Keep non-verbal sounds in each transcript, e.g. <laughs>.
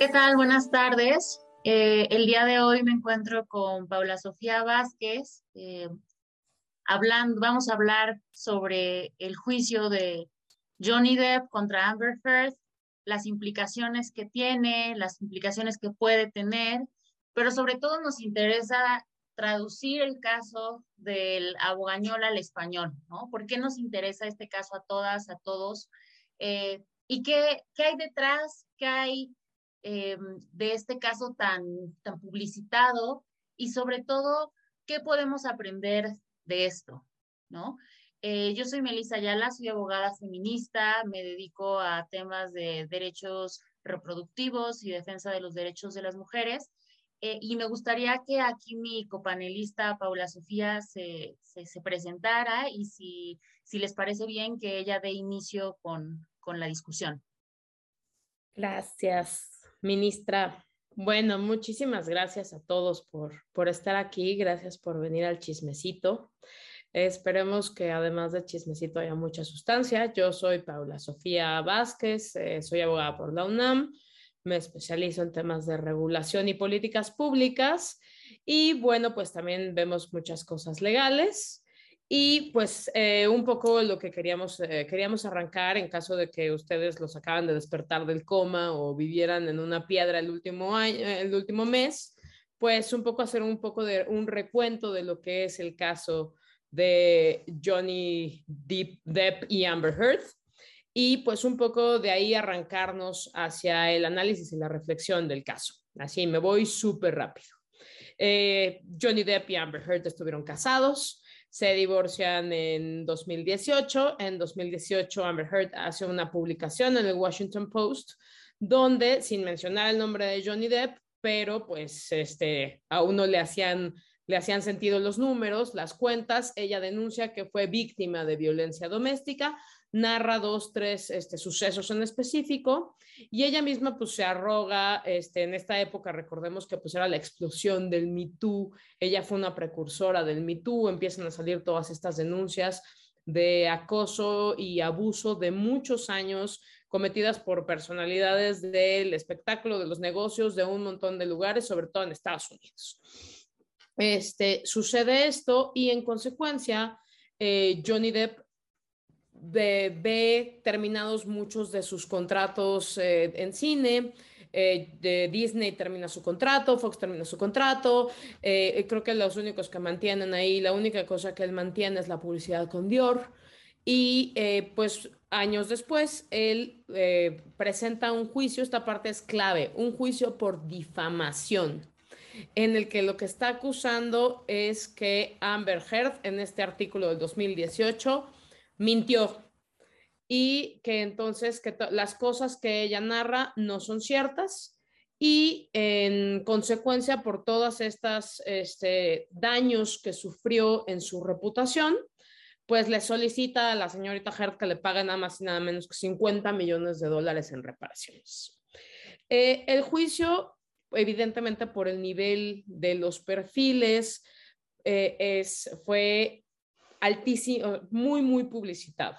¿Qué tal? Buenas tardes. Eh, el día de hoy me encuentro con Paula Sofía Vázquez. Eh, hablando, vamos a hablar sobre el juicio de Johnny Depp contra Amber Heard, las implicaciones que tiene, las implicaciones que puede tener, pero sobre todo nos interesa traducir el caso del abogañol al español, ¿no? ¿Por qué nos interesa este caso a todas, a todos? Eh, ¿Y qué, qué, hay detrás? ¿Qué hay eh, de este caso tan, tan publicitado? Y sobre todo, ¿qué podemos aprender de esto? ¿No? Eh, yo soy Melissa Ayala, soy abogada feminista, me dedico a temas de derechos reproductivos y defensa de los derechos de las mujeres. Eh, y me gustaría que aquí mi copanelista Paula Sofía se, se, presentara y si, si, les parece bien que ella dé inicio con, con la discusión. Gracias, ministra. Bueno, muchísimas gracias a todos por, por estar aquí. Gracias por venir al chismecito. Esperemos que además de chismecito haya mucha sustancia. Yo soy Paula Sofía Vázquez, eh, soy abogada por la UNAM, me especializo en temas de regulación y políticas públicas y bueno, pues también vemos muchas cosas legales. Y pues eh, un poco lo que queríamos, eh, queríamos arrancar en caso de que ustedes los acaban de despertar del coma o vivieran en una piedra el último, año, el último mes, pues un poco hacer un poco de un recuento de lo que es el caso de Johnny Depp y Amber Heard. Y pues un poco de ahí arrancarnos hacia el análisis y la reflexión del caso. Así me voy súper rápido. Eh, Johnny Depp y Amber Heard estuvieron casados, se divorcian en 2018. En 2018 Amber Heard hace una publicación en el Washington Post donde, sin mencionar el nombre de Johnny Depp, pero pues este, a uno le hacían le hacían sentido los números, las cuentas. Ella denuncia que fue víctima de violencia doméstica, narra dos, tres este, sucesos en específico y ella misma pues se arroga, este, en esta época recordemos que pues era la explosión del Me Too, ella fue una precursora del Me Too, empiezan a salir todas estas denuncias de acoso y abuso de muchos años cometidas por personalidades del espectáculo, de los negocios, de un montón de lugares, sobre todo en Estados Unidos. Este, sucede esto y en consecuencia eh, Johnny Depp ve terminados muchos de sus contratos eh, en cine. Eh, de Disney termina su contrato, Fox termina su contrato. creo que los únicos que mantienen ahí, la única cosa que él mantiene es la publicidad con Dior. Y pues años después, él presenta un juicio, esta parte es clave, un juicio por difamación en el que lo que está acusando es que Amber Heard en este artículo del 2018 mintió y que entonces que las cosas que ella narra no son ciertas y en consecuencia por todas estas este, daños que sufrió en su reputación, pues le solicita a la señorita Heard que le pague nada más y nada menos que 50 millones de dólares en reparaciones. Eh, el juicio evidentemente por el nivel de los perfiles, eh, es, fue altísimo, muy, muy publicitado.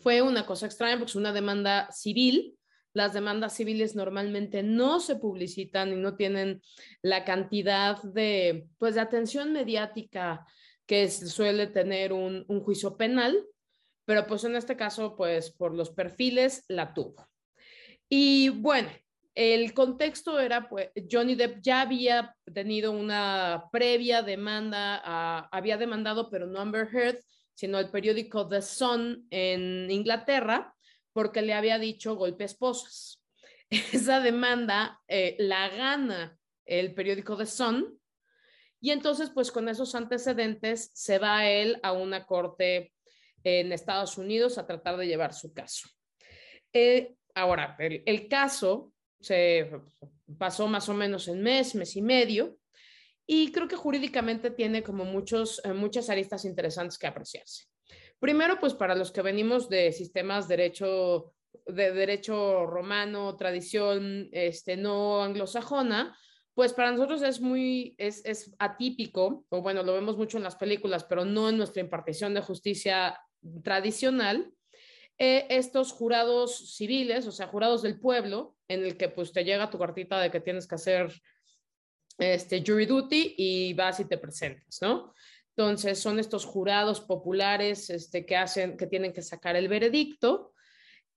Fue una cosa extraña porque es una demanda civil. Las demandas civiles normalmente no se publicitan y no tienen la cantidad de, pues, de atención mediática que suele tener un, un juicio penal, pero pues en este caso, pues por los perfiles la tuvo. Y bueno, el contexto era, pues, Johnny Depp ya había tenido una previa demanda, había demandado, pero no Amber Heard, sino el periódico The Sun en Inglaterra, porque le había dicho golpe esposas. <laughs> Esa demanda eh, la gana el periódico The Sun, y entonces, pues con esos antecedentes, se va él a una corte en Estados Unidos a tratar de llevar su caso. Eh, ahora, el caso se pasó más o menos en mes, mes y medio, y creo que jurídicamente tiene como muchos, eh, muchas aristas interesantes que apreciarse. Primero, pues para los que venimos de sistemas derecho, de derecho romano, tradición este, no anglosajona, pues para nosotros es muy, es, es atípico, o bueno, lo vemos mucho en las películas, pero no en nuestra impartición de justicia tradicional, eh, estos jurados civiles, o sea, jurados del pueblo, en el que pues te llega tu cartita de que tienes que hacer este jury duty y vas y te presentas, ¿no? Entonces son estos jurados populares este, que hacen, que tienen que sacar el veredicto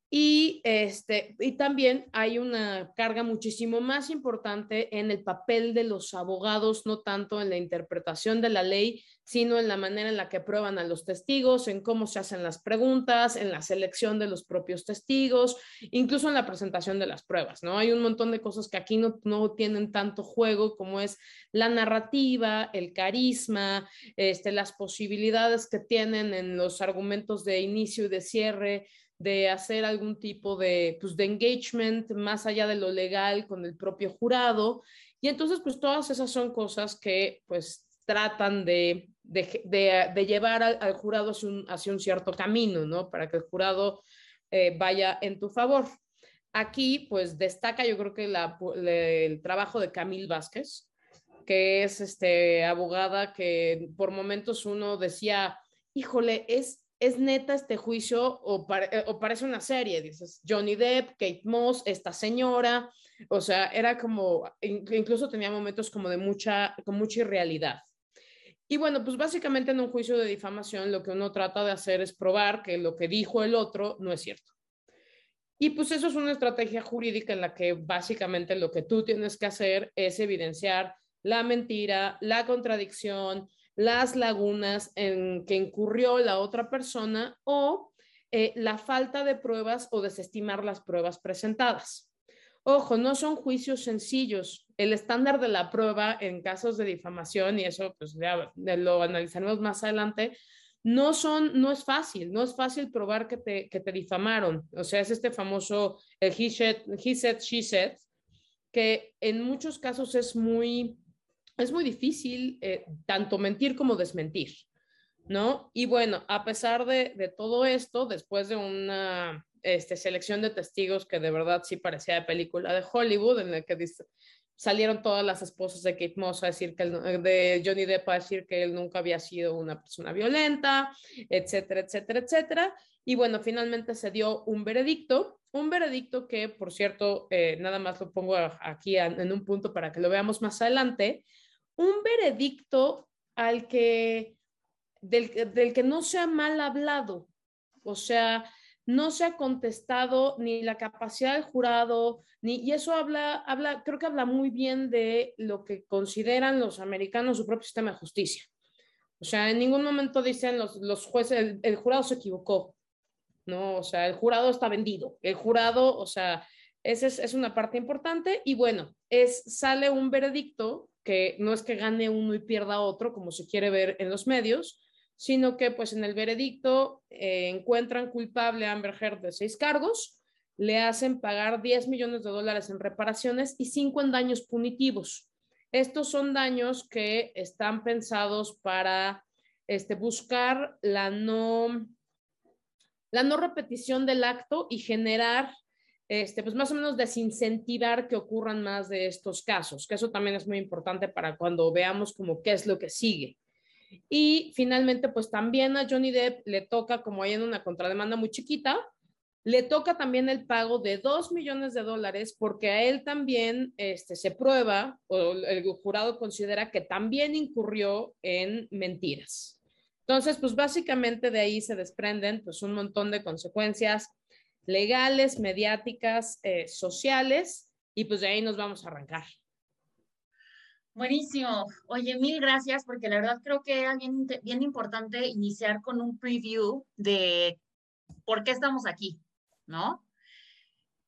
y, este, y también hay una carga muchísimo más importante en el papel de los abogados, no tanto en la interpretación de la ley, sino en la manera en la que prueban a los testigos, en cómo se hacen las preguntas, en la selección de los propios testigos, incluso en la presentación de las pruebas, ¿no? Hay un montón de cosas que aquí no, no tienen tanto juego como es la narrativa, el carisma, este, las posibilidades que tienen en los argumentos de inicio y de cierre de hacer algún tipo de, pues, de engagement más allá de lo legal con el propio jurado. Y entonces, pues todas esas son cosas que pues tratan de, de, llevar al, jurado hacia un, hacia un, cierto camino, ¿no? Para que el jurado eh, vaya en tu favor. Aquí, pues destaca yo creo que la, el trabajo de Camille Vázquez, que es este, abogada que por momentos uno decía, híjole, es es neta este juicio eh, o, parece una serie, dices, Johnny Depp, Kate Moss, esta señora, o sea, era como, incluso tenía momentos como de mucha, con mucha irrealidad. Y bueno, pues básicamente en un juicio de difamación lo que uno trata de hacer es probar que lo que dijo el otro no es cierto. Y pues eso es una estrategia jurídica en la que básicamente lo que tú tienes que hacer es evidenciar la mentira, la contradicción, las lagunas en que incurrió la otra persona o eh, la falta de pruebas o desestimar las pruebas presentadas. Ojo, no son juicios sencillos. El estándar de la prueba en casos de difamación, y eso pues lo analizaremos más adelante, no son, no es fácil, no es fácil probar que te, que te difamaron. O sea, es este famoso el he said, she said, que en muchos casos es muy es muy difícil eh, tanto mentir como desmentir, ¿no? Y bueno, a pesar de, todo esto, después de una este, selección de testigos que de verdad sí parecía de película de Hollywood, en la que salieron todas las esposas de Kate Moss a decir que de Johnny Depp a decir que él nunca había sido una persona violenta, etcétera, etcétera, etcétera. Y bueno, finalmente se dio un veredicto, un veredicto que, por cierto, eh, nada más lo pongo aquí en un punto para que lo veamos más adelante, un veredicto al que, del, del que no se ha mal hablado, o sea, no se ha contestado ni la capacidad del jurado, ni, y eso habla, habla, creo que habla muy bien de lo que consideran los americanos su propio sistema de justicia. O sea, en ningún momento dicen los, los jueces, el, el, jurado se equivocó, ¿no? O sea, el jurado está vendido, el jurado, o sea, esa es, es una parte importante y bueno, es, sale un veredicto que no es que gane uno y pierda otro, como se quiere ver en los medios, sino que pues en el veredicto eh, encuentran culpable a Amber Heard de seis cargos, le hacen pagar 10 millones de dólares en reparaciones y cinco en daños punitivos. Estos son daños que están pensados para este, buscar la no, la no repetición del acto y generar este, pues más o menos desincentivar que ocurran más de estos casos, que eso también es muy importante para cuando veamos como qué es lo que sigue. Y finalmente, pues también a Johnny Depp le toca, como hay en una contrademanda muy chiquita, le toca también el pago de dos millones de dólares porque a él también este, se prueba o el jurado considera que también incurrió en mentiras. Entonces, pues básicamente de ahí se desprenden pues un montón de consecuencias legales, mediáticas, eh, sociales, y pues de ahí nos vamos a arrancar. Buenísimo. Oye, mil gracias, porque la verdad creo que era bien, bien importante iniciar con un preview de por qué estamos aquí, ¿no?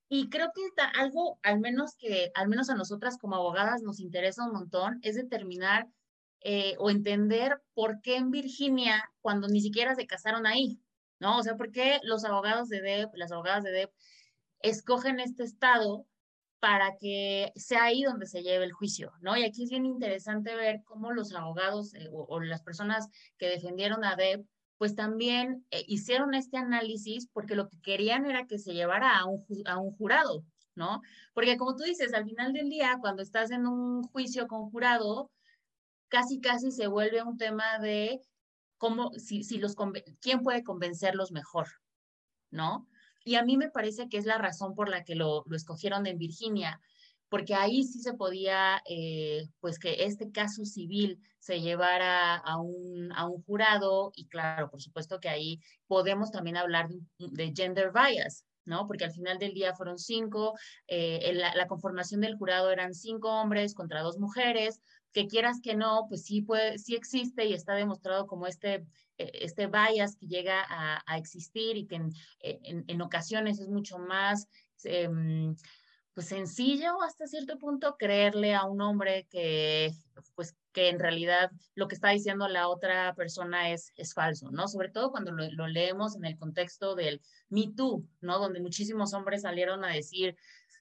Y creo que algo, al menos que, al menos a nosotras como abogadas nos interesa un montón, es determinar eh, o entender por qué en Virginia, cuando ni siquiera se casaron ahí, ¿no? O sea, ¿por qué los abogados de DEP, las abogadas de DEP, escogen este estado para que sea ahí donde se lleve el juicio, ¿no? Y aquí es bien interesante ver cómo los abogados eh, o, las personas que defendieron a DEP, pues también eh, hicieron este análisis porque lo que querían era que se llevara a un, a un jurado, ¿no? Porque como tú dices, al final del día, cuando estás en un juicio con jurado, casi, casi se vuelve un tema de cómo, si, si los, quién puede convencerlos mejor, ¿no? Y a mí me parece que es la razón por la que lo, lo escogieron en Virginia, porque ahí sí se podía, eh, pues que este caso civil se llevara a un, a un, jurado y claro, por supuesto que ahí podemos también hablar de, gender bias, ¿no? Porque al final del día fueron cinco, eh, la, la, conformación del jurado eran cinco hombres contra dos mujeres, que quieras que no, pues sí, puede, sí existe y está demostrado como este, e, este bias que llega a, existir y que en, en, en, ocasiones es mucho más... Eh, pues sencillo hasta cierto punto creerle a un hombre que pues que en realidad lo que está diciendo la otra persona es, es falso, ¿no? Sobre todo cuando lo, lo leemos en el contexto del Me Too, ¿no? Donde muchísimos hombres salieron a decir,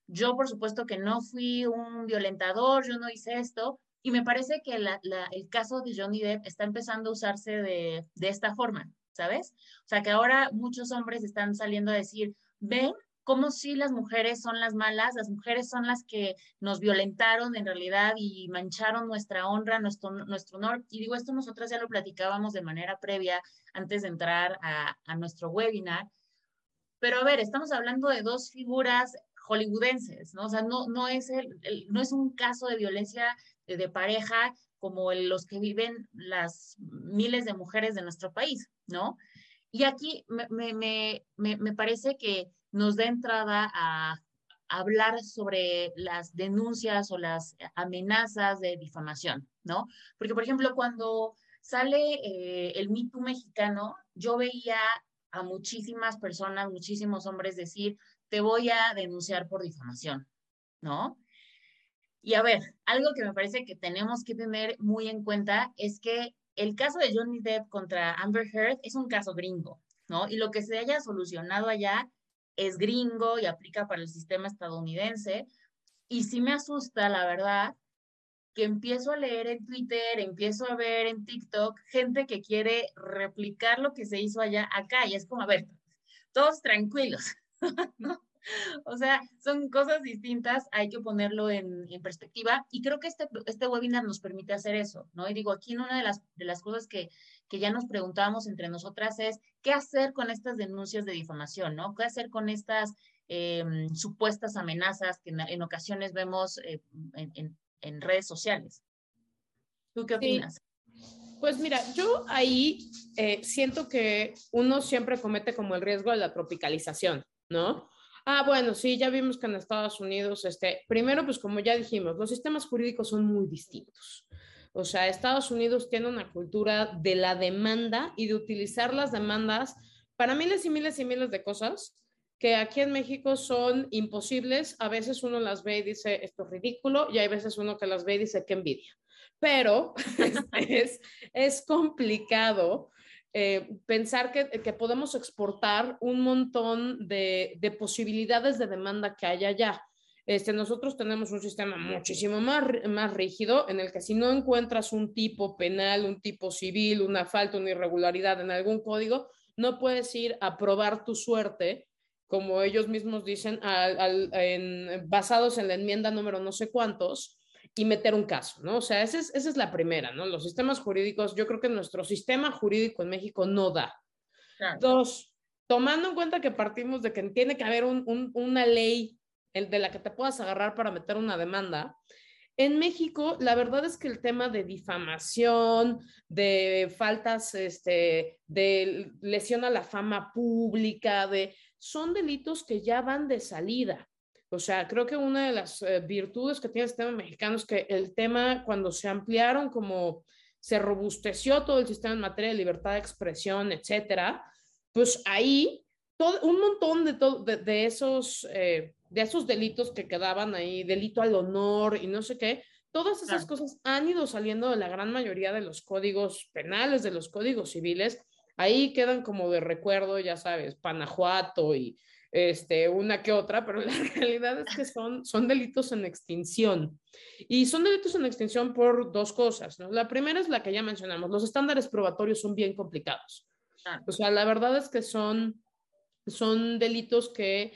yo por supuesto que no fui un violentador, yo no hice esto, y me parece que la, la, el caso de Johnny Depp está empezando a usarse de, de esta forma, ¿sabes? O sea que ahora muchos hombres están saliendo a decir, ven como si las mujeres son las malas, las mujeres son las que nos violentaron en realidad y mancharon nuestra honra, nuestro, nuestro honor. Y digo, esto nosotras ya lo platicábamos de manera previa antes de entrar a, a nuestro webinar. Pero a ver, estamos hablando de dos figuras hollywoodenses, ¿no? O sea, no, no, es, el, el, no es un caso de violencia de, de pareja como los que viven las miles de mujeres de nuestro país, ¿no? Y aquí me, me, me, me parece que nos da entrada a hablar sobre las denuncias o las amenazas de difamación, ¿no? Porque, por ejemplo, cuando sale eh, el mito mexicano, yo veía a muchísimas personas, muchísimos hombres decir, te voy a denunciar por difamación, ¿no? Y a ver, algo que me parece que tenemos que tener muy en cuenta es que el caso de Johnny Depp contra Amber Heard es un caso gringo, ¿no? Y lo que se haya solucionado allá es gringo y aplica para el sistema estadounidense. Y sí me asusta, la verdad, que empiezo a leer en Twitter, empiezo a ver en TikTok gente que quiere replicar lo que se hizo allá acá. Y es como, a ver, todos tranquilos, <laughs> ¿no? <laughs> O sea, son cosas distintas, hay que ponerlo en, en, perspectiva y creo que este, este webinar nos permite hacer eso, ¿no? Y digo, aquí una de las, de las cosas que, que ya nos preguntábamos entre nosotras es, ¿qué hacer con estas denuncias de difamación, ¿no? ¿Qué hacer con estas eh, supuestas amenazas que en, en ocasiones vemos eh, en, en, redes sociales? ¿Tú qué opinas? Sí. Pues mira, yo ahí eh, siento que uno siempre comete como el riesgo de la tropicalización, ¿no? Ah, bueno, sí, ya vimos que en Estados Unidos, este, primero, pues como ya dijimos, los sistemas jurídicos son muy distintos. O sea, Estados Unidos tiene una cultura de la demanda y de utilizar las demandas para miles y miles y miles de cosas que aquí en México son imposibles. A veces uno las ve y dice, esto es ridículo, y hay veces uno que las ve y dice, qué envidia. Pero <laughs> es, es complicado eh, pensar que, que, podemos exportar un montón de, de, posibilidades de demanda que hay allá. Este, nosotros tenemos un sistema muchísimo más, más rígido en el que si no encuentras un tipo penal, un tipo civil, una falta, una irregularidad en algún código, no puedes ir a probar tu suerte, como ellos mismos dicen, basados en la enmienda número no sé cuántos, y meter un caso, ¿no? O sea, esa es, esa es la primera, ¿no? Los sistemas jurídicos, yo creo que nuestro sistema jurídico en México no da. Claro. Dos, tomando en cuenta que partimos de que tiene que haber un, un, una ley de la que te puedas agarrar para meter una demanda, en México, la verdad es que el tema de difamación, de faltas, este, de lesión a la fama pública, de, son delitos que ya van de salida. O sea, creo que una de las eh, virtudes que tiene el sistema mexicano es que el tema, cuando se ampliaron, como se robusteció todo el sistema en materia de libertad de expresión, etcétera, pues ahí todo, un montón de, to, de, de esos, eh, de esos delitos que quedaban ahí, delito al honor y no sé qué, todas esas cosas han ido saliendo de la gran mayoría de los códigos penales, de los códigos civiles. Ahí quedan como de recuerdo, ya sabes, Panajuato y este, una que otra, pero <laughs> la realidad es que son, son delitos en extinción. Y son delitos en extinción por dos cosas. ¿no? La primera es la que ya mencionamos, los estándares probatorios son bien complicados. O sea, la verdad es que son, son delitos que,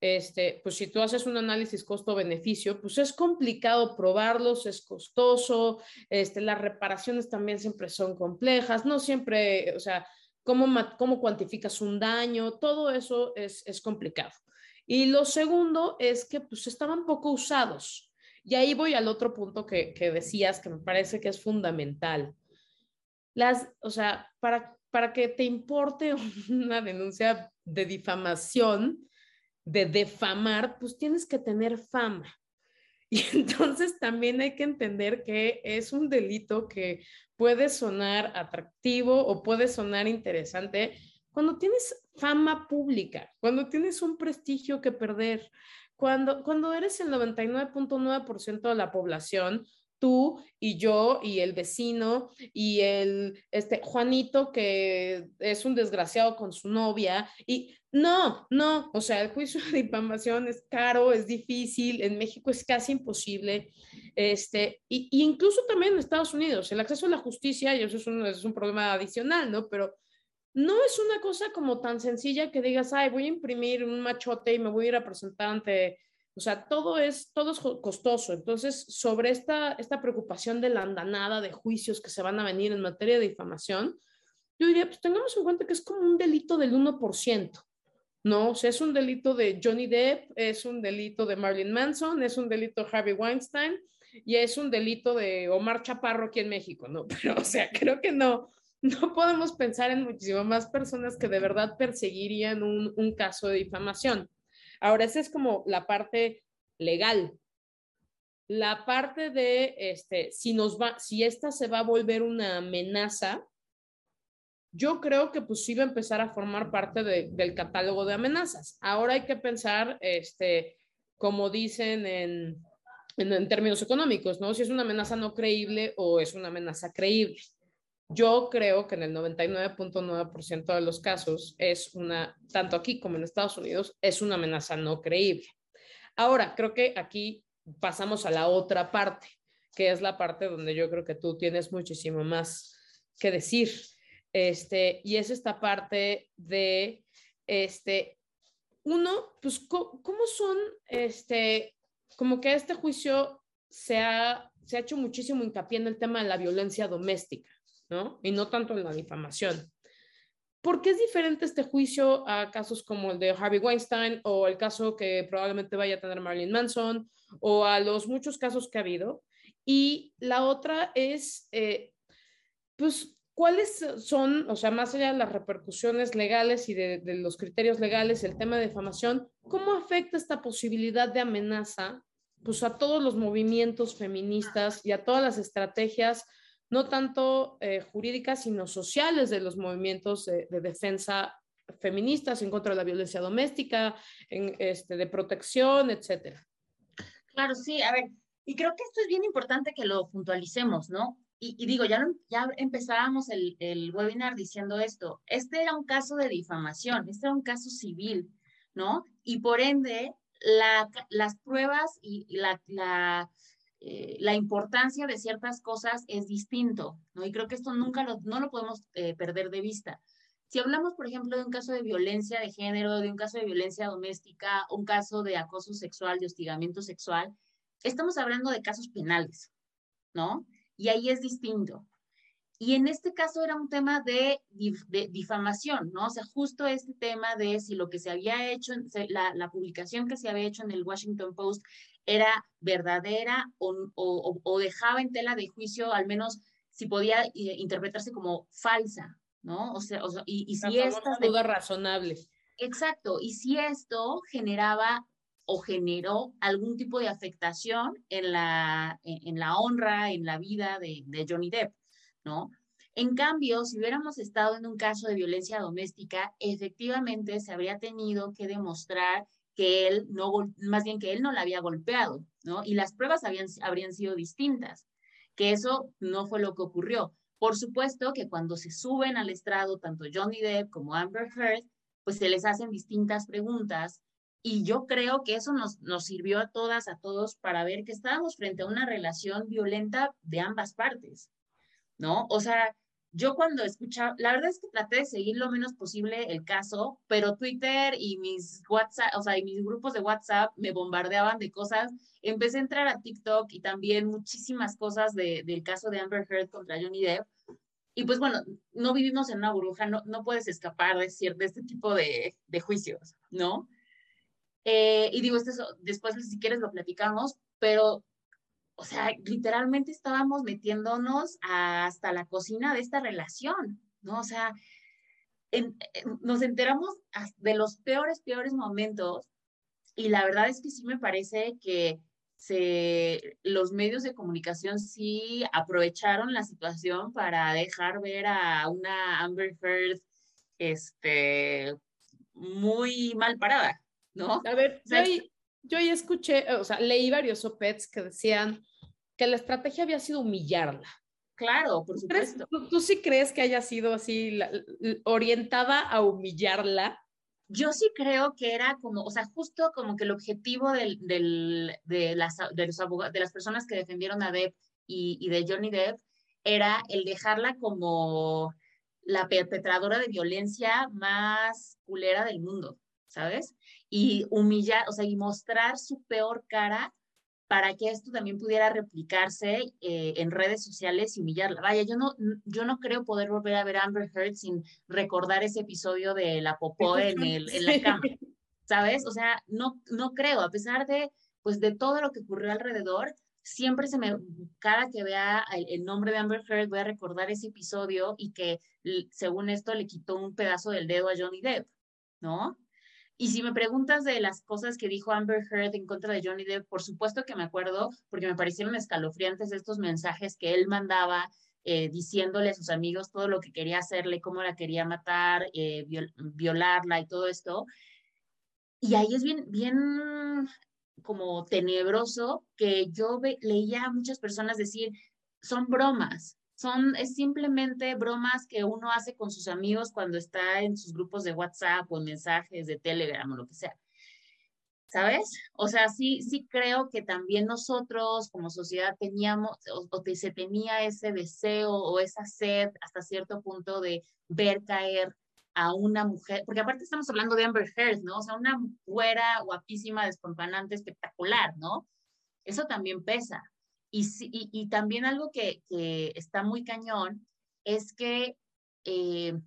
este, pues si tú haces un análisis costo-beneficio, pues es complicado probarlos, es costoso, este, las reparaciones también siempre son complejas, no siempre, o sea, cómo, cómo cuantificas un daño, todo eso es, complicado. Y lo segundo es que pues estaban poco usados. Y ahí voy al otro punto que, que decías, que me parece que es fundamental. Las, o sea, para, para que te importe <laughs> una denuncia de difamación, de defamar, pues tienes que tener fama. Y <laughs> entonces también hay que entender que es un delito que puede sonar atractivo o puede sonar interesante cuando tienes fama pública, cuando tienes un prestigio que perder, cuando, cuando eres el 99.9% de la población, tú y yo y el vecino y el este Juanito que es un desgraciado con su novia y no, no, o sea, el juicio de difamación es caro, es difícil, en México es casi imposible, este, y, incluso también en Estados Unidos, el acceso a la justicia, y eso es un, es un problema adicional, ¿no? Pero no es una cosa como tan sencilla que digas, ay, voy a imprimir un machote y me voy a ir a presentar ante o sea, todo es, todo es costoso. Entonces, sobre esta, esta preocupación de la andanada de juicios que se van a venir en materia de difamación, yo diría, pues tengamos en cuenta que es como un delito del 1%, ¿no? O sea, es un delito de Johnny Depp, es un delito de Marilyn Manson, es un delito de Harvey Weinstein y es un delito de Omar Chaparro aquí en México, ¿no? <laughs> Pero, o sea, creo que no, no podemos pensar en muchísimas más personas que de verdad perseguirían un, un caso de difamación. Ahora, esa es como la parte legal. La parte de, este, si nos va, si esta se va a volver una amenaza, yo creo que pues sí va a empezar a formar parte del catálogo de amenazas. Ahora hay que pensar, este, como dicen en, en, términos económicos, ¿no? Si es una amenaza no creíble o es una amenaza creíble. Yo creo que en el 99.9% de los casos es una, tanto aquí como en Estados Unidos, es una amenaza no creíble. Ahora, creo que aquí pasamos a la otra parte, que es la parte donde yo creo que tú tienes muchísimo más que decir. Este, y es esta parte de, este, uno, pues, ¿cómo son, este, como que este juicio se ha, se ha hecho muchísimo hincapié en el tema de la violencia doméstica. ¿No? Y no tanto en la difamación. ¿Por qué es diferente este juicio a casos como el de Harvey Weinstein o el caso que probablemente vaya a tener Marilyn Manson o a los muchos casos que ha habido? Y la otra es, eh, pues, ¿cuáles son, o sea, más allá de las repercusiones legales y de, de, los criterios legales, el tema de difamación, cómo afecta esta posibilidad de amenaza, pues, a todos los movimientos feministas y a todas las estrategias no tanto eh, jurídicas, sino sociales de los movimientos de, defensa feministas en contra de la violencia doméstica, en, este, de protección, etcétera. Claro, sí, a ver, y creo que esto es bien importante que lo puntualicemos, ¿no? Y, digo, ya, ya empezábamos el, el, webinar diciendo esto, este era un caso de difamación, este era un caso civil, ¿no? Y por ende, la, las pruebas y la eh, la importancia de ciertas cosas es distinto, ¿no? Y creo que esto nunca lo, no lo podemos eh, perder de vista. Si hablamos, por ejemplo, de un caso de violencia de género, de un caso de violencia doméstica, un caso de acoso sexual, de hostigamiento sexual, estamos hablando de casos penales, ¿no? Y ahí es distinto. Y en este caso era un tema de, difamación, ¿no? O sea, justo este tema de si lo que se había hecho, la, la publicación que se había hecho en el Washington Post era verdadera o, dejaba en tela de juicio, al menos si podía eh, interpretarse como falsa, ¿no? O sea, y, si estas... duda razonable. Exacto, y si esto generaba o generó algún tipo de afectación en la, en, la honra, en la vida de, de Johnny Depp, ¿no? En cambio, si hubiéramos estado en un caso de violencia doméstica, efectivamente se habría tenido que demostrar que él no, más bien que él no la había golpeado, ¿no? Y las pruebas habían, habrían sido distintas, que eso no fue lo que ocurrió. Por supuesto que cuando se suben al estrado, tanto Johnny Depp como Amber Heard, pues se les hacen distintas preguntas y yo creo que eso nos, nos sirvió a todas, a todos, para ver que estábamos frente a una relación violenta de ambas partes, ¿no? O sea, yo cuando escuchaba, la verdad es que traté de seguir lo menos posible el caso, pero Twitter y mis WhatsApp, o sea, y mis grupos de WhatsApp me bombardeaban de cosas. Empecé a entrar a TikTok y también muchísimas cosas de, del caso de Amber Heard contra Johnny Depp. y pues bueno, no vivimos en una burbuja, no, no puedes escapar de, de este tipo de, de juicios, ¿no? Eh, y digo, después si quieres lo platicamos, pero, o sea, literalmente estábamos metiéndonos hasta la cocina de esta relación, ¿no? O sea, nos enteramos de los peores, peores momentos y la verdad es que sí me parece que se, los medios de comunicación sí aprovecharon la situación para dejar ver a una Amber Heard este, muy mal parada, ¿no? A ver, yo, ya escuché, o sea, leí varios opets que decían que la estrategia había sido humillarla. Claro, por supuesto. ¿Tú, sí crees que haya sido así orientada a humillarla? Yo sí creo que era como, o sea, justo como que el objetivo del, del, de, las, de, los abogados, de las personas que defendieron a Depp y, y de Johnny Depp era el dejarla como la perpetradora de violencia más culera del mundo, ¿sabes? Y humillar, o sea, y mostrar su peor cara para que esto también pudiera replicarse eh, en redes sociales y humillarla. Vaya, yo no, yo no creo poder volver a ver a Amber Heard sin recordar ese episodio de la popó en, el, en la cama, ¿sabes? O sea, no, no creo, a pesar de, pues, de todo lo que ocurrió alrededor, siempre se me, cada que vea el, el, nombre de Amber Heard, voy a recordar ese episodio y que según esto le quitó un pedazo del dedo a Johnny Depp, ¿no? Y si me preguntas de las cosas que dijo Amber Heard en contra de Johnny Depp, por supuesto que me acuerdo, porque me parecieron escalofriantes estos mensajes que él mandaba eh, diciéndole a sus amigos todo lo que quería hacerle, cómo la quería matar, eh, violarla y todo esto. Y ahí es bien, bien como tenebroso que yo leía a muchas personas decir, son bromas, son es simplemente bromas que uno hace con sus amigos cuando está en sus grupos de WhatsApp o en mensajes de Telegram o lo que sea. ¿Sabes? O sea, sí, sí creo que también nosotros como sociedad teníamos o, o se tenía ese deseo o esa sed hasta cierto punto de ver caer a una mujer, porque aparte estamos hablando de Amber Heard, ¿no? O sea, una güera guapísima, despampanante, espectacular, ¿no? Eso también pesa. Y, también algo que, está muy cañón es que eh,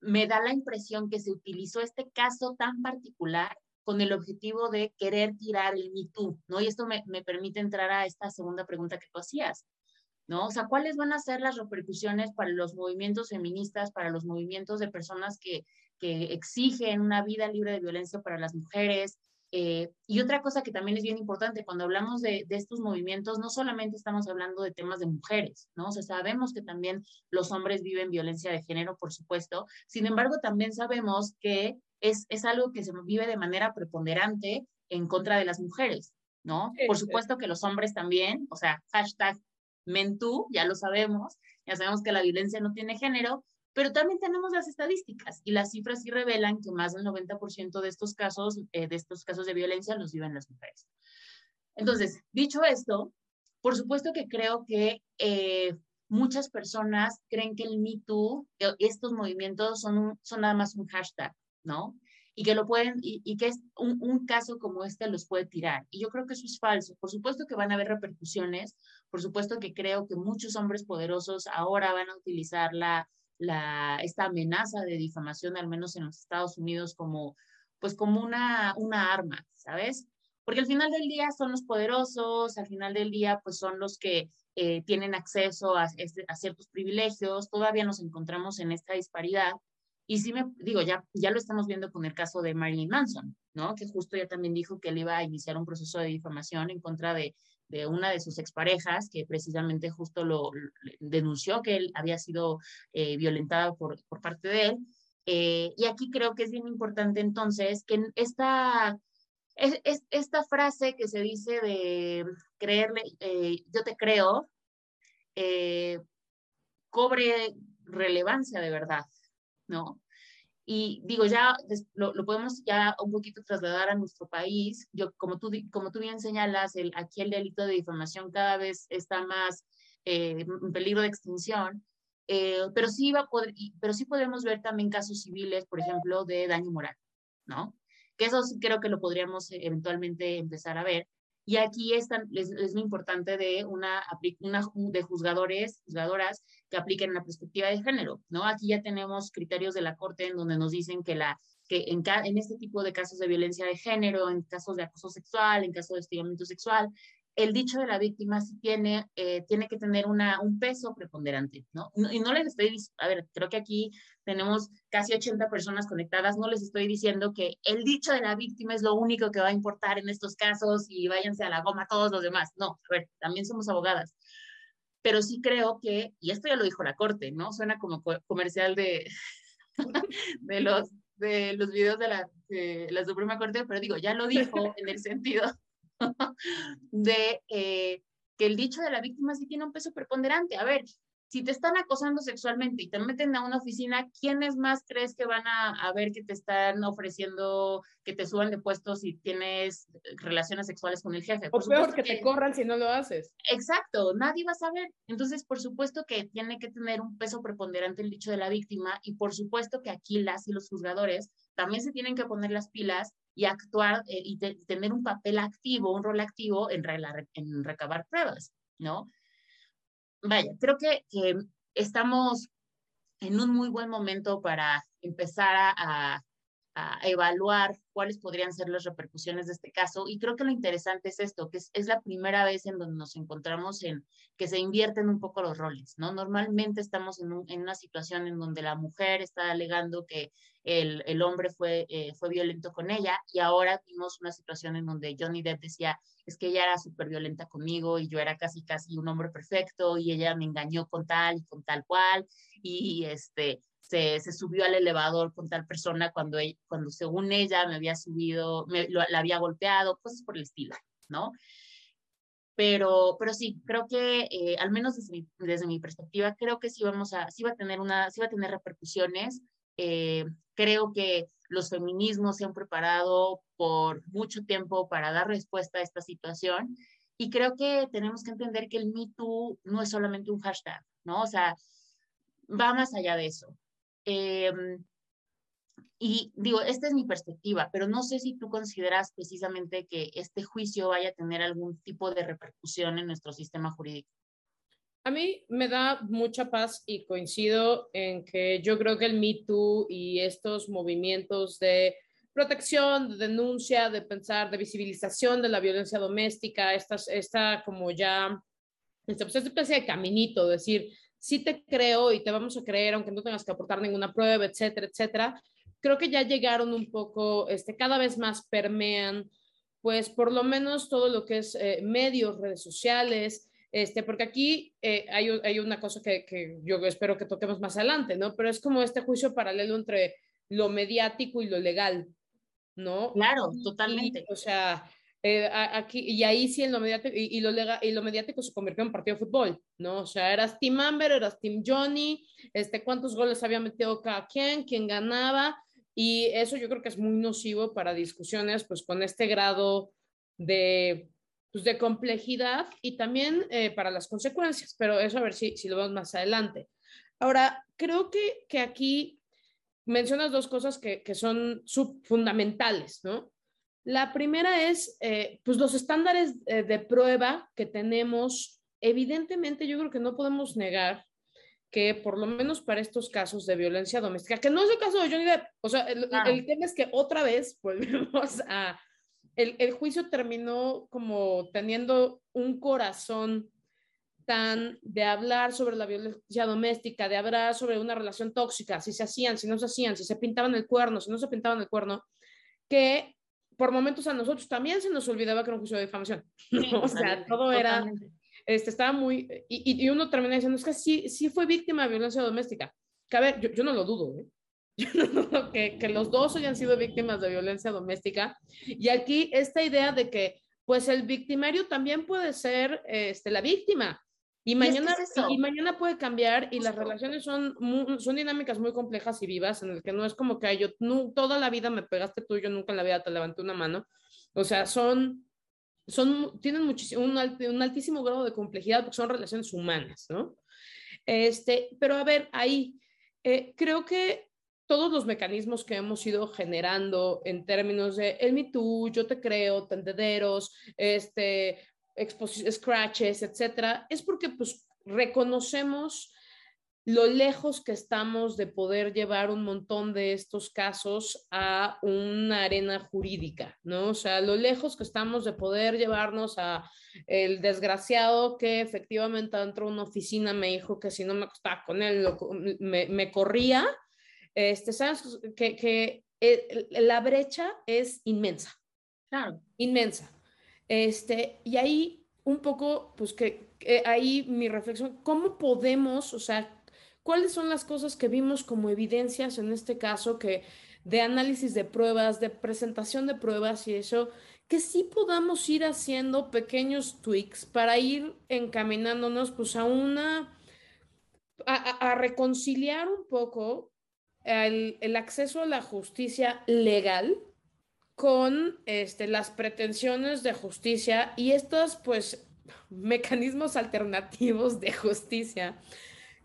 me da la impresión que se utilizó este caso tan particular con el objetivo de querer tirar el Me Too, ¿no? Y esto me, me, permite entrar a esta segunda pregunta que tú hacías, ¿no? O sea, ¿cuáles van a ser las repercusiones para los movimientos feministas, para los movimientos de personas que, que exigen una vida libre de violencia para las mujeres, eh, y otra cosa que también es bien importante, cuando hablamos de, de, estos movimientos, no solamente estamos hablando de temas de mujeres, ¿no? O sea, sabemos que también los hombres viven violencia de género, por supuesto. Sin embargo, también sabemos que es, es algo que se vive de manera preponderante en contra de las mujeres, ¿no? Por supuesto que los hombres también, o sea, hashtag mentú, ya lo sabemos, ya sabemos que la violencia no tiene género, pero también tenemos las estadísticas y las cifras sí revelan que más del 90% de estos casos, eh, de estos casos de violencia los viven las mujeres. Entonces, dicho esto, por supuesto que creo que eh, muchas personas creen que el Me Too, eh, estos movimientos son, son nada más un hashtag, ¿no? Y que lo pueden, y, y que es un, un, caso como este los puede tirar. Y yo creo que eso es falso. Por supuesto que van a haber repercusiones, por supuesto que creo que muchos hombres poderosos ahora van a utilizar la, la, esta amenaza de difamación, al menos en los Estados Unidos, como, pues como una, una arma, ¿sabes? Porque al final del día son los poderosos, al final del día pues son los que eh, tienen acceso a, este, a, ciertos privilegios, todavía nos encontramos en esta disparidad. Y sí me digo, ya, ya lo estamos viendo con el caso de Marilyn Manson, ¿no? Que justo ya también dijo que él iba a iniciar un proceso de difamación en contra de, de una de sus exparejas, que precisamente justo lo, denunció que él había sido eh, violentada por, por, parte de él. Eh, y aquí creo que es bien importante entonces que esta, es, es, esta frase que se dice de creerle, eh, yo te creo, cobre relevancia de verdad, ¿no? Y digo, ya lo, lo, podemos ya un poquito trasladar a nuestro país. Yo, como tú, como tú bien señalas, el, aquí el delito de difamación cada vez está más eh, en peligro de extinción, eh, pero, sí va a poder, pero sí podemos ver también casos civiles, por ejemplo, de daño moral, ¿no? Que eso creo que lo podríamos eventualmente empezar a ver. Y aquí es, es, lo importante de una, una, de juzgadores, juzgadoras que apliquen la perspectiva de género, ¿no? Aquí ya tenemos criterios de la Corte en donde nos dicen que la que en, en este tipo de casos de violencia de género, en casos de acoso sexual, en casos de hostigamiento sexual, el dicho de la víctima sí tiene, eh, que tener un peso preponderante, ¿no? Y no les estoy, a ver, creo que aquí tenemos casi 80 personas conectadas, no les estoy diciendo que el dicho de la víctima es lo único que va a importar en estos casos y váyanse a la goma todos los demás. No, a ver, también somos abogadas. Pero sí creo que, y esto ya lo dijo la Corte, ¿no? Suena como comercial de, <laughs> de, los, de los videos de la, de la Suprema Corte, pero digo, ya lo dijo en el sentido <laughs> de eh, que el dicho de la víctima sí tiene un peso preponderante. A ver, si te están acosando sexualmente y te meten a una oficina, ¿quiénes más crees que van a, ver que te están ofreciendo que te suban de puestos si tienes relaciones sexuales con el jefe? o peor, que, te corran si no lo haces. Exacto, nadie va a saber. Entonces, por supuesto que tiene que tener un peso preponderante el dicho de la víctima y por supuesto que aquí las y los juzgadores también se tienen que poner las pilas y actuar eh, y tener un papel activo, un rol activo en, en recabar pruebas, ¿no? Vaya, creo que, estamos en un muy buen momento para empezar a, evaluar cuáles podrían ser las repercusiones de este caso. Y creo que lo interesante es esto, que es, la primera vez en donde nos encontramos en que se invierten un poco los roles, ¿no? Normalmente estamos en, una situación en donde la mujer está alegando que el, el hombre fue, eh, fue violento con ella y ahora vimos una situación en donde Johnny Depp decía, es que ella era súper violenta conmigo y yo era casi, casi un hombre perfecto y ella me engañó con tal y con tal cual y este se, subió al elevador con tal persona cuando, e, cuando según ella me había subido, me, la había golpeado, cosas por el estilo, ¿no? Pero, pero sí, creo que eh, al menos desde mi, desde mi, perspectiva, creo que sí vamos a, sí va a tener una, sí va a tener repercusiones. Eh, creo que los feminismos se han preparado por mucho tiempo para dar respuesta a esta situación y creo que tenemos que entender que el Me Too no es solamente un hashtag, ¿no? O sea, va más allá de eso. Em, y digo, esta es mi perspectiva, pero no sé si tú consideras precisamente que este juicio vaya a tener algún tipo de repercusión en nuestro sistema jurídico. A mí me da mucha paz y coincido en que yo creo que el Me Too y estos movimientos de protección, de denuncia, de pensar, de visibilización de la violencia doméstica, esta, esta como ya, esta, pues, esta especie de caminito, decir, sí te creo y te vamos a creer, aunque no tengas que aportar ninguna prueba, etcétera, etcétera. Creo que ya llegaron un poco, este, cada vez más permean, pues por lo menos todo lo que es eh, medios, redes sociales, este, porque aquí eh, hay, hay, una cosa que, que, yo espero que toquemos más adelante, ¿no? Pero es como este juicio paralelo entre lo mediático y lo legal, ¿no? Claro, totalmente. o sea, eh, aquí, y ahí sí en lo mediático, y, lo y lo mediático se convirtió en partido de fútbol, ¿no? O sea, eras Team Amber, eras Team Johnny, este, cuántos goles había metido cada quien, quién ganaba, y eso yo creo que es muy nocivo para discusiones, pues con este grado de, pues, de complejidad y también eh, para las consecuencias, pero eso a ver si, si lo vemos más adelante. Ahora, creo que, que aquí mencionas dos cosas que, que son fundamentales, ¿no? La primera es, eh, pues los estándares eh, de prueba que tenemos, evidentemente yo creo que no podemos negar que por lo menos para estos casos de violencia doméstica, que no es el caso de Johnny Depp, o sea, el, tema es que otra vez <laughs> volvemos a, el, el, juicio terminó como teniendo un corazón tan de hablar sobre la violencia doméstica, de hablar sobre una relación tóxica, si se hacían, si no se hacían, si se pintaban el cuerno, si no se pintaban el cuerno, que por momentos a nosotros también se nos olvidaba que era un juicio de difamación. <laughs> o sea, todo era, este, estaba muy, y, y, uno termina diciendo, es que sí, sí fue víctima de violencia doméstica. Que a ver, yo, yo no lo dudo, ¿eh? <laughs> Yo no dudo que, que los dos hayan sido víctimas de violencia doméstica. Y aquí esta idea de que, pues el victimario también puede ser este, la víctima. Y mañana, y, mañana puede cambiar y las relaciones son, son dinámicas muy complejas y vivas en el que no es como que yo no, toda la vida me pegaste tú, yo nunca en la vida te levanté una mano. O sea, son, son tienen muchísimo, un, un altísimo grado de complejidad porque son relaciones humanas, ¿no? Este, pero a ver, ahí, eh, creo que todos los mecanismos que hemos ido generando en términos de el Me Too, yo te creo, tendederos, este, scratches, etcétera, es porque pues reconocemos lo lejos que estamos de poder llevar un montón de estos casos a una arena jurídica, ¿no? O sea, lo lejos que estamos de poder llevarnos a el desgraciado que efectivamente entró a una oficina, me dijo que si no me acostaba con él, me, corría. Este, sabes que, que eh, la brecha es inmensa. Claro. Inmensa. Este, y ahí un poco, pues que ahí mi reflexión, ¿cómo podemos, o sea, cuáles son las cosas que vimos como evidencias en este caso que de análisis de pruebas, de presentación de pruebas y eso, que sí podamos ir haciendo pequeños tweaks para ir encaminándonos pues a una, a, reconciliar un poco el, acceso a la justicia legal con este, las pretensiones de justicia y estos pues mecanismos alternativos de justicia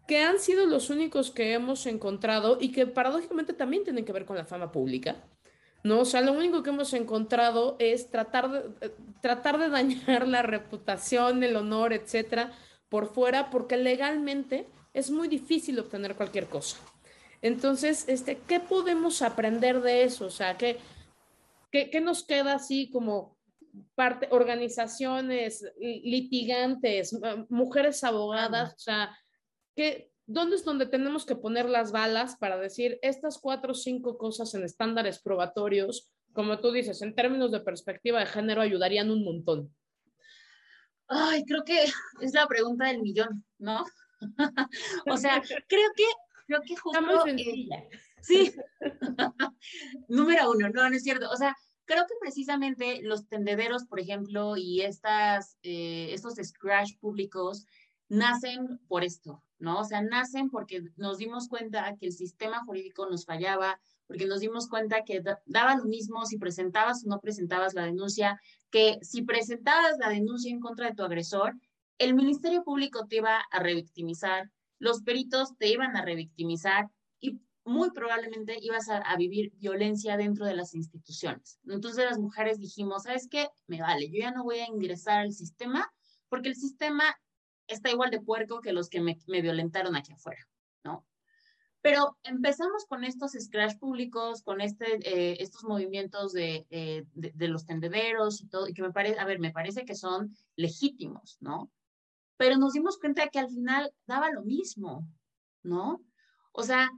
que han sido los únicos que hemos encontrado y que paradójicamente también tienen que ver con la fama pública. ¿no? O sea, lo único que hemos encontrado es tratar de, eh, tratar de dañar la reputación, el honor, etcétera, por fuera, porque legalmente es muy difícil obtener cualquier cosa. Entonces, este, ¿qué podemos aprender de eso? O sea, ¿qué, qué, qué nos queda así como parte, organizaciones, litigantes, mujeres abogadas, o sea, ¿dónde es donde tenemos que poner las balas para decir estas cuatro o cinco cosas en estándares probatorios, como tú dices, en términos de perspectiva de género, ayudarían un montón? Ay, creo que es la pregunta del millón, ¿no? <laughs> o sea, creo que, creo que justo... Eh, sí. <laughs> Número uno, no, no es cierto. O sea, creo que precisamente los tendederos, por ejemplo, y estas, eh, estos scratch públicos nacen por esto, ¿no? O sea, nacen porque nos dimos cuenta que el sistema jurídico nos fallaba, porque nos dimos cuenta que daba lo mismo si presentabas o no presentabas la denuncia, que si presentabas la denuncia en contra de tu agresor, el Ministerio Público te iba a revictimizar, los peritos te iban a revictimizar y muy probablemente ibas a, a, vivir violencia dentro de las instituciones. Entonces las mujeres dijimos, ¿sabes qué? Me vale, yo ya no voy a ingresar al sistema porque el sistema está igual de puerco que los que me, violentaron aquí afuera, ¿no? Pero empezamos con estos scratch públicos, con este, eh, estos movimientos de, eh, de, de, los tendederos y todo, y que me parece, a ver, me parece que son legítimos, ¿no? Pero nos dimos cuenta de que al final daba lo mismo, ¿no? O sea,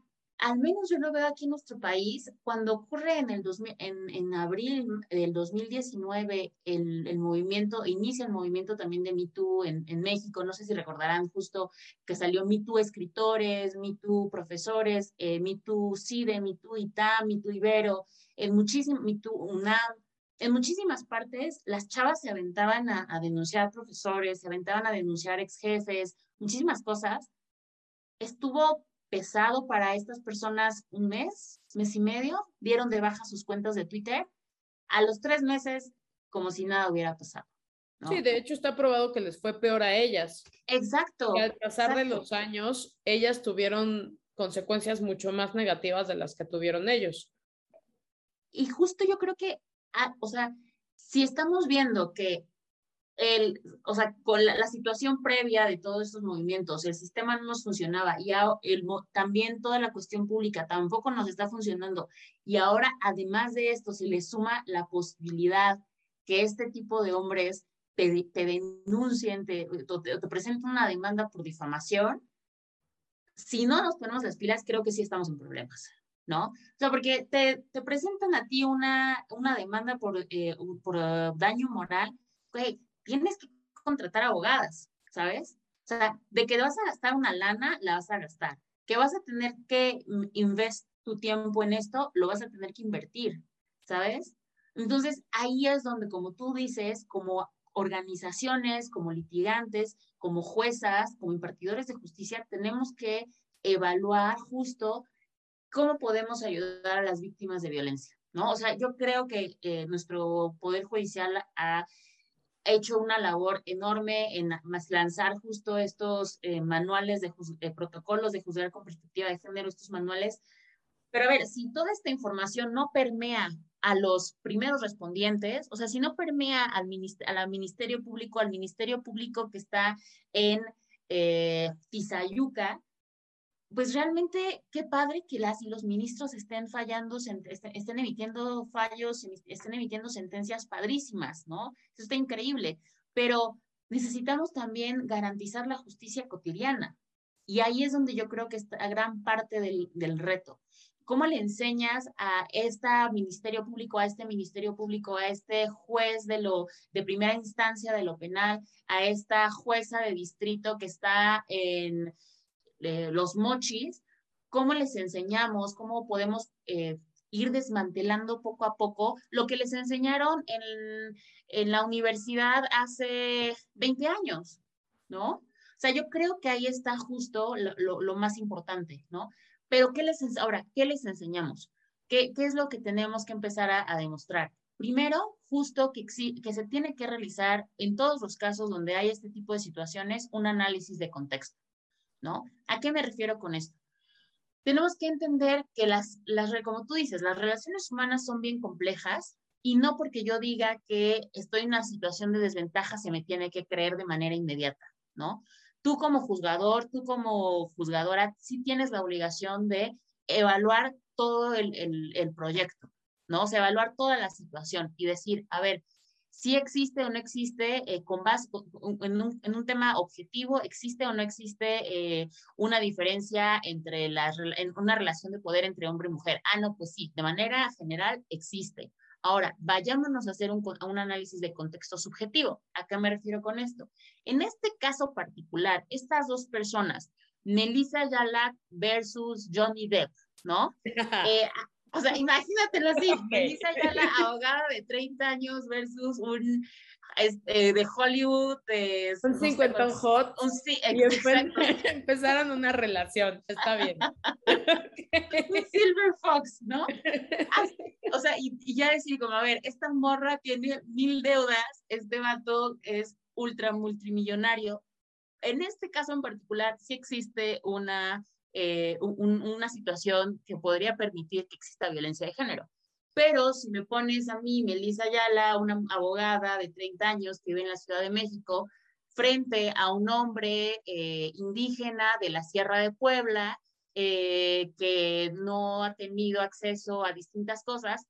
al menos yo lo veo aquí en nuestro país, cuando ocurre en, el en, en abril del 2019 el, el, movimiento, inicia el movimiento también de MeToo en, en México, no sé si recordarán justo que salió MeToo escritores, MeToo profesores, eh, MeToo CIDE, MeToo ITAM, MeToo Ibero, en muchísimo, MeToo UNAM, en muchísimas partes las chavas se aventaban a, a denunciar profesores, se aventaban a denunciar ex jefes, muchísimas cosas. Estuvo pesado para estas personas un mes, mes y medio, dieron de baja sus cuentas de Twitter, a los tres meses como si nada hubiera pasado. Sí, de hecho está probado que les fue peor a ellas. Exacto. Y al pasar de los años, ellas tuvieron consecuencias mucho más negativas de las que tuvieron ellos. Y justo yo creo que, ah, o sea, si estamos viendo que el, o sea, con la, situación previa de todos estos movimientos, el sistema no nos funcionaba y el, también toda la cuestión pública tampoco nos está funcionando. Y ahora, además de esto, se le suma la posibilidad que este tipo de hombres te, te denuncien, te, te, te presenten una demanda por difamación. Si no nos ponemos las pilas, creo que sí estamos en problemas. ¿no? O sea, porque te, te presentan a ti una, una demanda por, eh, por uh, daño moral, okay, tienes que contratar abogadas, ¿sabes? O sea, de que vas a gastar una lana, la vas a gastar. Que vas a tener que investir tu tiempo en esto, lo vas a tener que invertir, ¿sabes? Entonces, ahí es donde, como tú dices, como organizaciones, como litigantes, como juezas, como impartidores de justicia, tenemos que evaluar justo cómo podemos ayudar a las víctimas de violencia, ¿no? O sea, yo creo que eh, nuestro Poder Judicial ha hecho una labor enorme en lanzar justo estos eh, manuales de, protocolos de juzgar con perspectiva de género, estos manuales, Pero a ver, si toda esta información no permea a los primeros respondientes, o sea, si no permea al, al Ministerio Público, al Ministerio Público que está en eh, Tizayuca, pues realmente qué padre que las y los ministros estén fallando, estén emitiendo fallos, estén emitiendo sentencias padrísimas, ¿no? Eso está increíble, pero necesitamos también garantizar la justicia cotidiana. Y ahí es donde yo creo que está gran parte del, del reto. ¿Cómo le enseñas a este ministerio público, a este ministerio público, a este juez de lo de primera instancia de lo penal, a esta jueza de distrito que está en los mochis? ¿Cómo les enseñamos? ¿Cómo podemos eh, ir desmantelando poco a poco lo que les enseñaron en, la universidad hace 20 años, ¿no? O sea, yo creo que ahí está justo lo, más importante, ¿no? Pero, ¿qué les, ahora, ¿qué les enseñamos? ¿Qué, ¿Qué, es lo que tenemos que empezar a, a demostrar? Primero, justo que, que se tiene que realizar en todos los casos donde hay este tipo de situaciones un análisis de contexto, ¿no? ¿A qué me refiero con esto? Tenemos que entender que las, las, como tú dices, las relaciones humanas son bien complejas y no porque yo diga que estoy en una situación de desventaja se me tiene que creer de manera inmediata, ¿no? tú como juzgador, tú como juzgadora, sí tienes la obligación de evaluar todo el, proyecto, ¿no? O sea, evaluar toda la situación y decir, a ver, si existe o no existe, eh, con base en, un, tema objetivo, existe o no existe eh, una diferencia entre las, en una relación de poder entre hombre y mujer. Ah, no, pues sí, de manera general existe. Ahora, vayámonos a hacer un, análisis de contexto subjetivo. ¿A qué me refiero con esto? En este caso particular, estas dos personas, Melissa Yala versus Johnny Depp, ¿no? <laughs> Eh, o sea, imagínatelo así, <laughs> Melissa Yala, abogada de 30 años versus un este, de Hollywood, de... Un 50 hot. Un, sí, y <laughs> empezaron una relación, está bien. <laughs> un Silver Fox, ¿no? o sea, y, ya decir como, a ver, esta morra tiene mil deudas, este vato es ultra multimillonario. En este caso en particular, sí existe una, eh, una situación que podría permitir que exista violencia de género. Pero si me pones a mí, Melissa Ayala, una abogada de 30 años que vive en la Ciudad de México, frente a un hombre eh, indígena de la Sierra de Puebla, eh, que no ha tenido acceso a distintas cosas,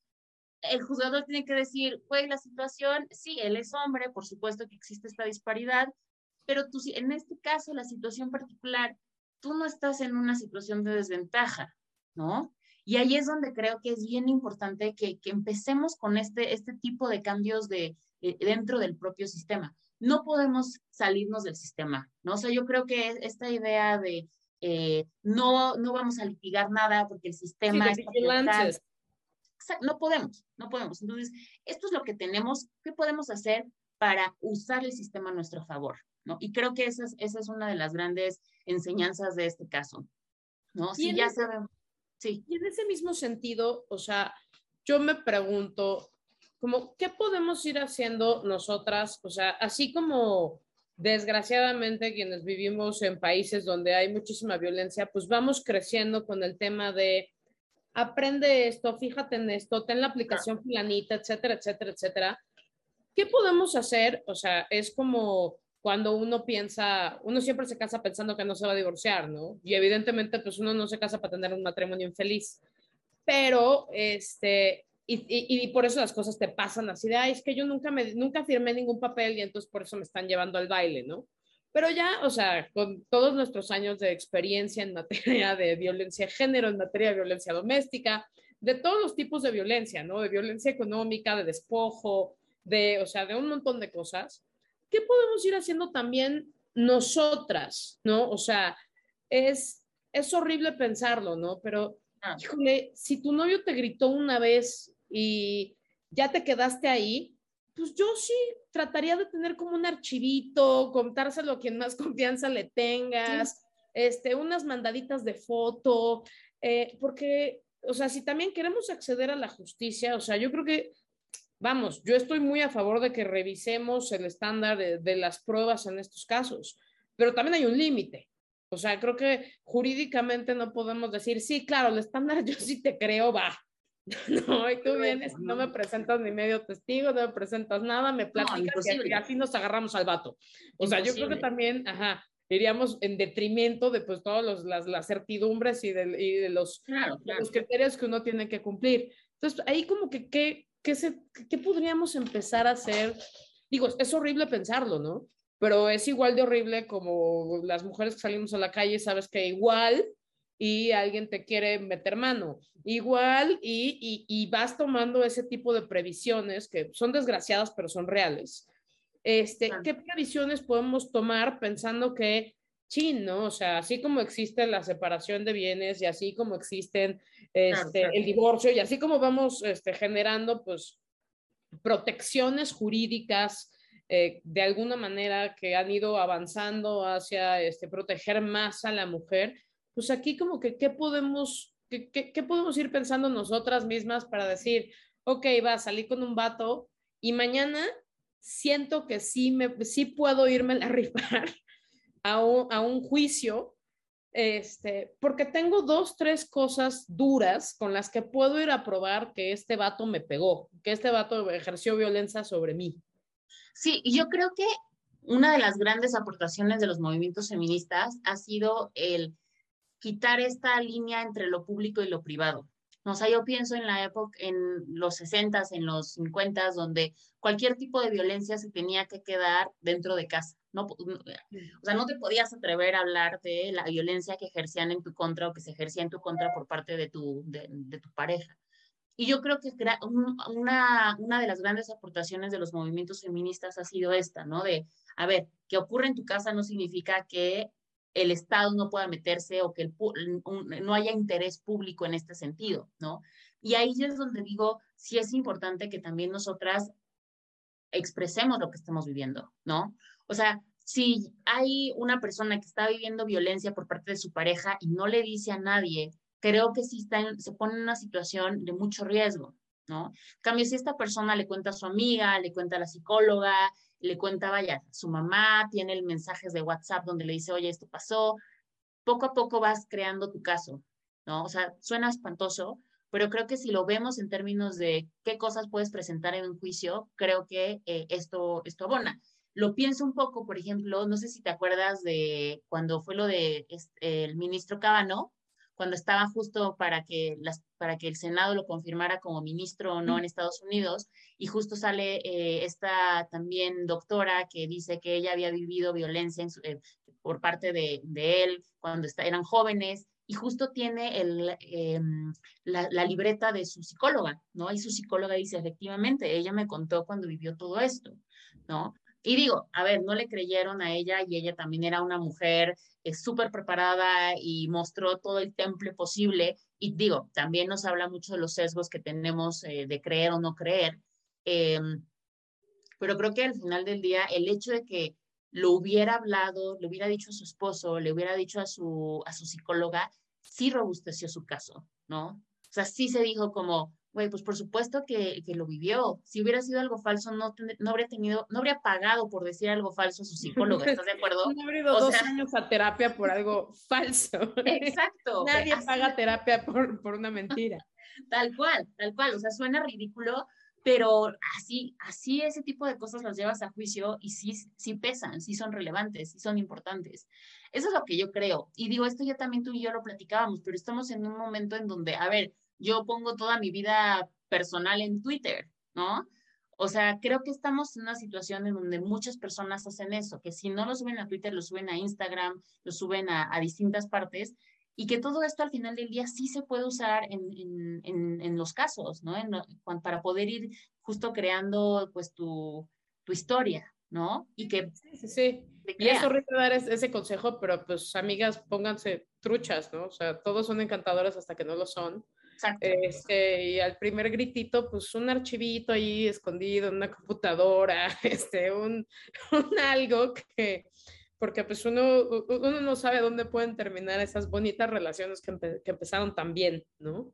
el juzgador tiene que decir, güey, la situación, sí, él es hombre, por supuesto que existe esta disparidad, pero tú, en este caso, la situación particular, tú no estás en una situación de desventaja, ¿no? Y ahí es donde creo que es bien importante que, que empecemos con este, este tipo de cambios de, eh, dentro del propio sistema. No podemos salirnos del sistema, ¿no? O sea, yo creo que esta idea de eh, no, no vamos a litigar nada porque el sistema sí, es no podemos, no podemos. Entonces, esto es lo que tenemos, ¿qué podemos hacer para usar el sistema a nuestro favor? ¿no? Y creo que esa es, esa es una de las grandes enseñanzas de este caso. ¿no? Si ya sabemos. Sí. Y en ese mismo sentido, o sea, yo me pregunto, como, ¿qué podemos ir haciendo nosotras? O sea, así como desgraciadamente quienes vivimos en países donde hay muchísima violencia, pues vamos creciendo con el tema de aprende esto, fíjate en esto, ten la aplicación planita, etcétera, etcétera, etcétera. ¿Qué podemos hacer? O sea, es como cuando uno piensa, uno siempre se casa pensando que no se va a divorciar, ¿no? Y evidentemente, pues uno no se casa para tener un matrimonio infeliz. Pero, este, y, y, por eso las cosas te pasan así de, ay, es que yo nunca, me, nunca firmé ningún papel y entonces por eso me están llevando al baile, ¿no? Pero ya, o sea, con todos nuestros años de experiencia en materia de violencia de género, en materia de violencia doméstica, de todos los tipos de violencia, ¿no? De violencia económica, de despojo, de, o sea, de un montón de cosas ¿qué podemos ir haciendo también nosotras, no? O sea, es, es horrible pensarlo, ¿no? Pero, ah. híjole, si tu novio te gritó una vez y ya te quedaste ahí, pues yo sí trataría de tener como un archivito, contárselo a quien más <laughs> confianza le tengas, este, unas mandaditas de foto, eh, porque, o sea, si también queremos acceder a la justicia, o sea, yo creo que Vamos, yo estoy muy a favor de que revisemos el estándar de, las pruebas en estos casos, pero también hay un límite. O sea, creo que jurídicamente no podemos decir, sí, claro, el estándar <laughs> yo sí te creo, va. <laughs> No, y tú vienes, no me presentas ni medio testigo, no me presentas nada, me platicas y así nos agarramos al vato. O sea, yo creo que también, ajá, iríamos en detrimento de pues todas las, las, certidumbres y de, y de los, los criterios que uno tiene que cumplir. Entonces, ahí como que, ¿qué, qué, se, qué podríamos empezar a hacer? Digo, es horrible pensarlo, ¿no? Pero es igual de horrible como las mujeres que salimos a la calle, sabes que igual y alguien te quiere meter mano. Igual y, y, y, vas tomando ese tipo de previsiones que son desgraciadas, pero son reales. Este, ¿Qué previsiones podemos tomar pensando que, chin, ¿no? O sea, así como existe la separación de bienes y así como existen este, el divorcio y así como vamos este, generando, pues, protecciones jurídicas eh, de alguna manera que han ido avanzando hacia este, proteger más a la mujer, pues aquí como que, ¿qué podemos, qué, qué, podemos ir pensando nosotras mismas para decir, ok, va a salir con un vato y mañana siento que sí, me, sí puedo irme a <laughs> rifar a un, juicio, este, porque tengo dos, tres cosas duras con las que puedo ir a probar que este vato me pegó, que este vato ejerció violencia sobre mí. Sí, yo creo que una de las grandes aportaciones de los movimientos feministas ha sido el quitar esta línea entre lo público y lo privado. O sea, yo pienso en la época, en los 60, en los 50, donde cualquier tipo de violencia se tenía que quedar dentro de casa. No, o sea, no te podías atrever a hablar de la violencia que ejercían en tu contra o que se ejercía en tu contra por parte de tu, de, de tu pareja. Y yo creo que una, una de las grandes aportaciones de los movimientos feministas ha sido esta, ¿no? De, a ver, que ocurre en tu casa no significa que el Estado no pueda meterse o que el, no haya interés público en este sentido, ¿no? Y ahí es donde digo, sí es importante que también nosotras expresemos lo que estamos viviendo, ¿no? O sea, si hay una persona que está viviendo violencia por parte de su pareja y no le dice a nadie, creo que sí está se pone en una situación de mucho riesgo, ¿no? En cambio, si esta persona le cuenta a su amiga, le cuenta a la psicóloga, le cuenta, vaya, su mamá tiene el mensajes de WhatsApp donde le dice, oye, esto pasó, poco a poco vas creando tu caso, ¿no? O sea, suena espantoso, pero creo que si lo vemos en términos de qué cosas puedes presentar en un juicio, creo que eh, esto, esto abona. Lo pienso un poco, por ejemplo, no sé si te acuerdas de cuando fue lo de este, el ministro Cabano, cuando estaba justo para que, las, para que el Senado lo confirmara como ministro o no en Estados Unidos, y justo sale eh, esta también doctora que dice que ella había vivido violencia eh, por parte de, de, él cuando está, eran jóvenes, y justo tiene el, em, la, la, libreta de su psicóloga, ¿no? Y su psicóloga dice, efectivamente, ella me contó cuando vivió todo esto, ¿no? Y digo, a ver, no le creyeron a ella y ella también era una mujer eh, súper preparada y mostró todo el temple posible. Y digo, también nos habla mucho de los sesgos que tenemos eh, de creer o no creer. Em, pero creo que al final del día, el hecho de que lo hubiera hablado, le hubiera dicho a su esposo, le hubiera dicho a su, a su psicóloga, sí robusteció su caso, ¿no? O sea, sí se dijo como, güey, pues por supuesto que, que, lo vivió. Si hubiera sido algo falso, no, no habría tenido, no habría pagado por decir algo falso a su <laughs> psicólogo, ¿estás de acuerdo? No habría ido dos años a terapia por algo falso. <laughs> Exacto. Nadie paga terapia por, por una mentira. <laughs> tal cual, tal cual. O sea, suena ridículo, pero así, así ese tipo de cosas las llevas a juicio y sí, sí pesan, sí son relevantes, sí son importantes. Eso es lo que yo creo. Y digo, esto ya también tú y yo lo platicábamos, pero estamos en un momento en donde, a ver, yo pongo toda mi vida personal en Twitter, ¿no? O sea, creo que estamos en una situación en donde muchas personas hacen eso, que si no lo suben a Twitter, lo suben a Instagram, lo suben a, distintas partes, y que todo esto al final del día sí se puede usar en, en, en, los casos, ¿no? para poder ir justo creando pues tu, tu historia, ¿no? Y que... Sí, sí, sí. Y es horrible dar ese consejo, pero pues amigas, pónganse truchas, ¿no? O sea, todos son encantadores hasta que no lo son. Este, y al primer gritito, pues un archivito ahí escondido en una computadora, <laughs> este, un, un algo que, porque pues uno, uno no sabe dónde pueden terminar esas bonitas relaciones que, que empezaron tan bien, ¿no?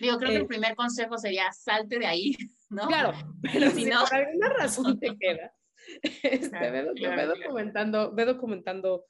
Digo, creo que el eh, primer consejo sería salte de ahí, <laughs> ¿no? Claro, <laughs> pero si, no... por alguna razón te quedas, este, ve, documentando, ve documentando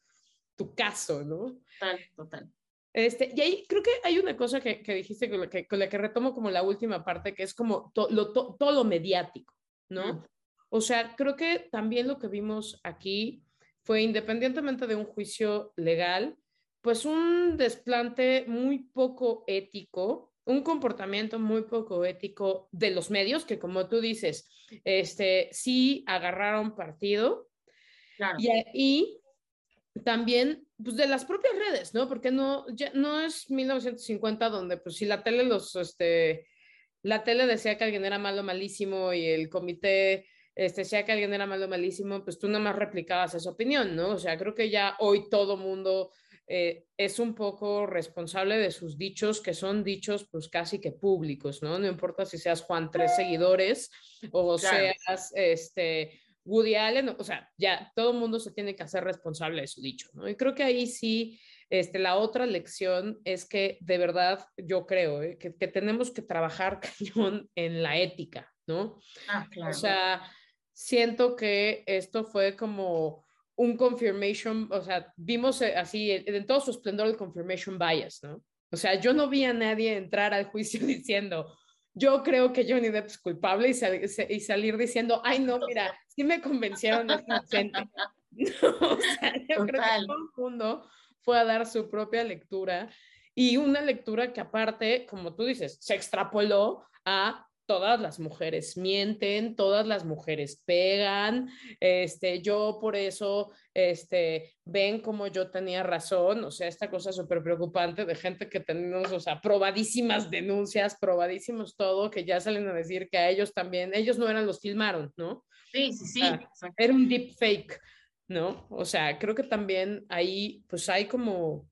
tu caso, ¿no? Total, total. Este, y ahí creo que hay una cosa que, que dijiste con la que, con la que, retomo como la última parte, que es como lo, todo lo mediático, ¿no? O sea, creo que también lo que vimos aquí fue, independientemente de un juicio legal, pues un desplante muy poco ético, un comportamiento muy poco ético de los medios, que como tú dices, este, sí agarraron partido. Claro. Y, y también pues de las propias redes, ¿no? Porque no, ya, no es 1950 donde pues si la tele los, este, la tele decía que alguien era malo, malísimo y el comité este, decía que alguien era malo, malísimo, pues tú nada más replicabas esa opinión, ¿no? O sea, creo que ya hoy todo mundo eh, es un poco responsable de sus dichos, que son dichos pues casi que públicos, ¿no? No importa si seas Juan tres seguidores o seas, este, Woody Allen, o sea, ya todo el mundo se tiene que hacer responsable de su dicho, ¿no? Y creo que ahí sí, este, la otra lección es que de verdad yo creo ¿eh? que, que, tenemos que trabajar <laughs> cañón en la ética, ¿no? Ah, claro. O sea, siento que esto fue como un confirmation, o sea, vimos eh, así en todo su esplendor el confirmation bias, ¿no? O sea, yo no vi a nadie entrar al juicio <laughs> diciendo, yo creo que Johnny Depp es culpable y, y salir diciendo, ay, no, mira, sí me convencieron, es inocente. <laughs> <laughs> o sea, yo creo que todo el mundo fue a dar su propia lectura y una lectura que aparte, como tú dices, se extrapoló a todas las mujeres mienten, todas las mujeres pegan, este, yo por eso, este, ven como yo tenía razón, o sea, esta cosa súper preocupante de gente que tenemos, o sea, probadísimas denuncias, probadísimos todo, que ya salen a decir que a ellos también, ellos no eran los filmaron, ¿no? Sí, sí, sí. era un deep fake, ¿no? O sea, creo que también ahí, pues hay como,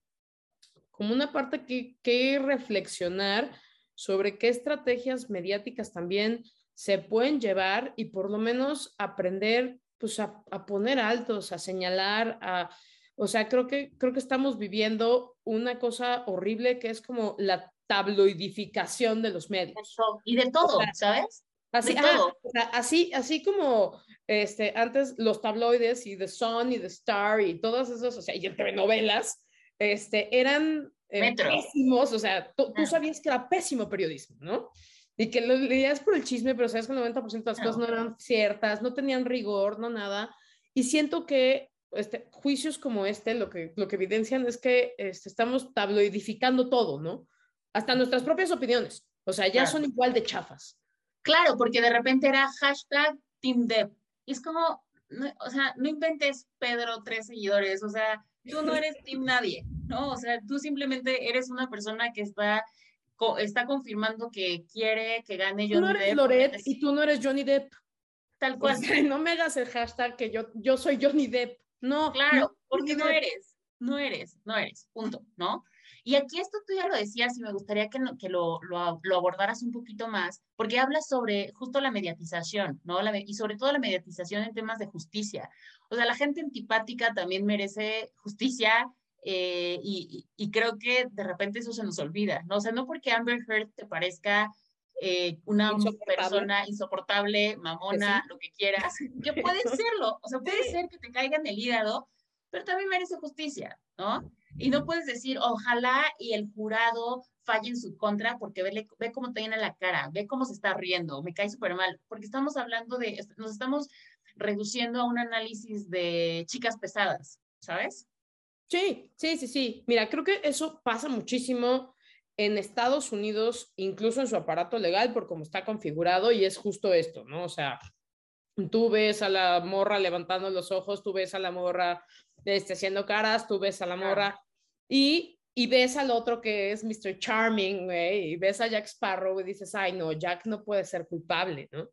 como una parte que, que reflexionar sobre qué estrategias mediáticas también se pueden llevar y por lo menos aprender pues a, poner altos, a señalar, a, o sea, creo que, creo que estamos viviendo una cosa horrible que es como la tabloidificación de los medios. Y de todo, ¿sabes? Así, así, así como este, antes los tabloides y The Sun y The Star y todas esas, o sea, y entre novelas, este, eran eh, pésimos, o sea, tú, tú, sabías que era pésimo periodismo, ¿no? Y que lo leías por el chisme, pero sabes que el 90% de las cosas no eran ciertas, no tenían rigor, no nada. Y siento que este, juicios como este lo que, lo que evidencian es que este, estamos tabloidificando todo, ¿no? Hasta nuestras propias opiniones. O sea, ya son igual de chafas. Claro, porque de repente era hashtag Team Y es como, o sea, no inventes Pedro tres seguidores, o sea, tú no eres Team nadie. ¿no? O sea, tú simplemente eres una persona que está, está confirmando que quiere que gane Johnny Depp. Tú no eres Loret y tú no eres Johnny Depp. Tal cual. no me hagas el hashtag que yo, yo soy Johnny Depp. No. Claro, porque no eres, no eres, no eres, punto, ¿no? Y aquí esto tú ya lo decías y me gustaría que, que lo, lo, lo, abordaras un poquito más, porque hablas sobre justo la mediatización, ¿no? La, y sobre todo la mediatización en temas de justicia. O sea, la gente antipática también merece justicia eh, y, creo que de repente eso se nos olvida, ¿no? O sea, no porque Amber Heard te parezca eh, una persona insoportable, mamona, lo que quieras, que puede <laughs> serlo, o sea, puede ser que te caiga en el hígado, pero también merece justicia, ¿no? Y no puedes decir, ojalá y el jurado falle en su contra porque ve, ve cómo te llena la cara, ve cómo se está riendo, me cae súper mal, porque estamos hablando de, nos estamos reduciendo a un análisis de chicas pesadas, ¿sabes? Sí, sí, sí, sí. Mira, creo que eso pasa muchísimo en Estados Unidos, incluso en su aparato legal, por cómo está configurado, y es justo esto, ¿no? O sea, tú ves a la morra levantando los ojos, tú ves a la morra este, haciendo caras, tú ves a la morra y, y ves al otro que es Mr. Charming, güey, y ves a Jack Sparrow y dices, ay, no, Jack no puede ser culpable, ¿no?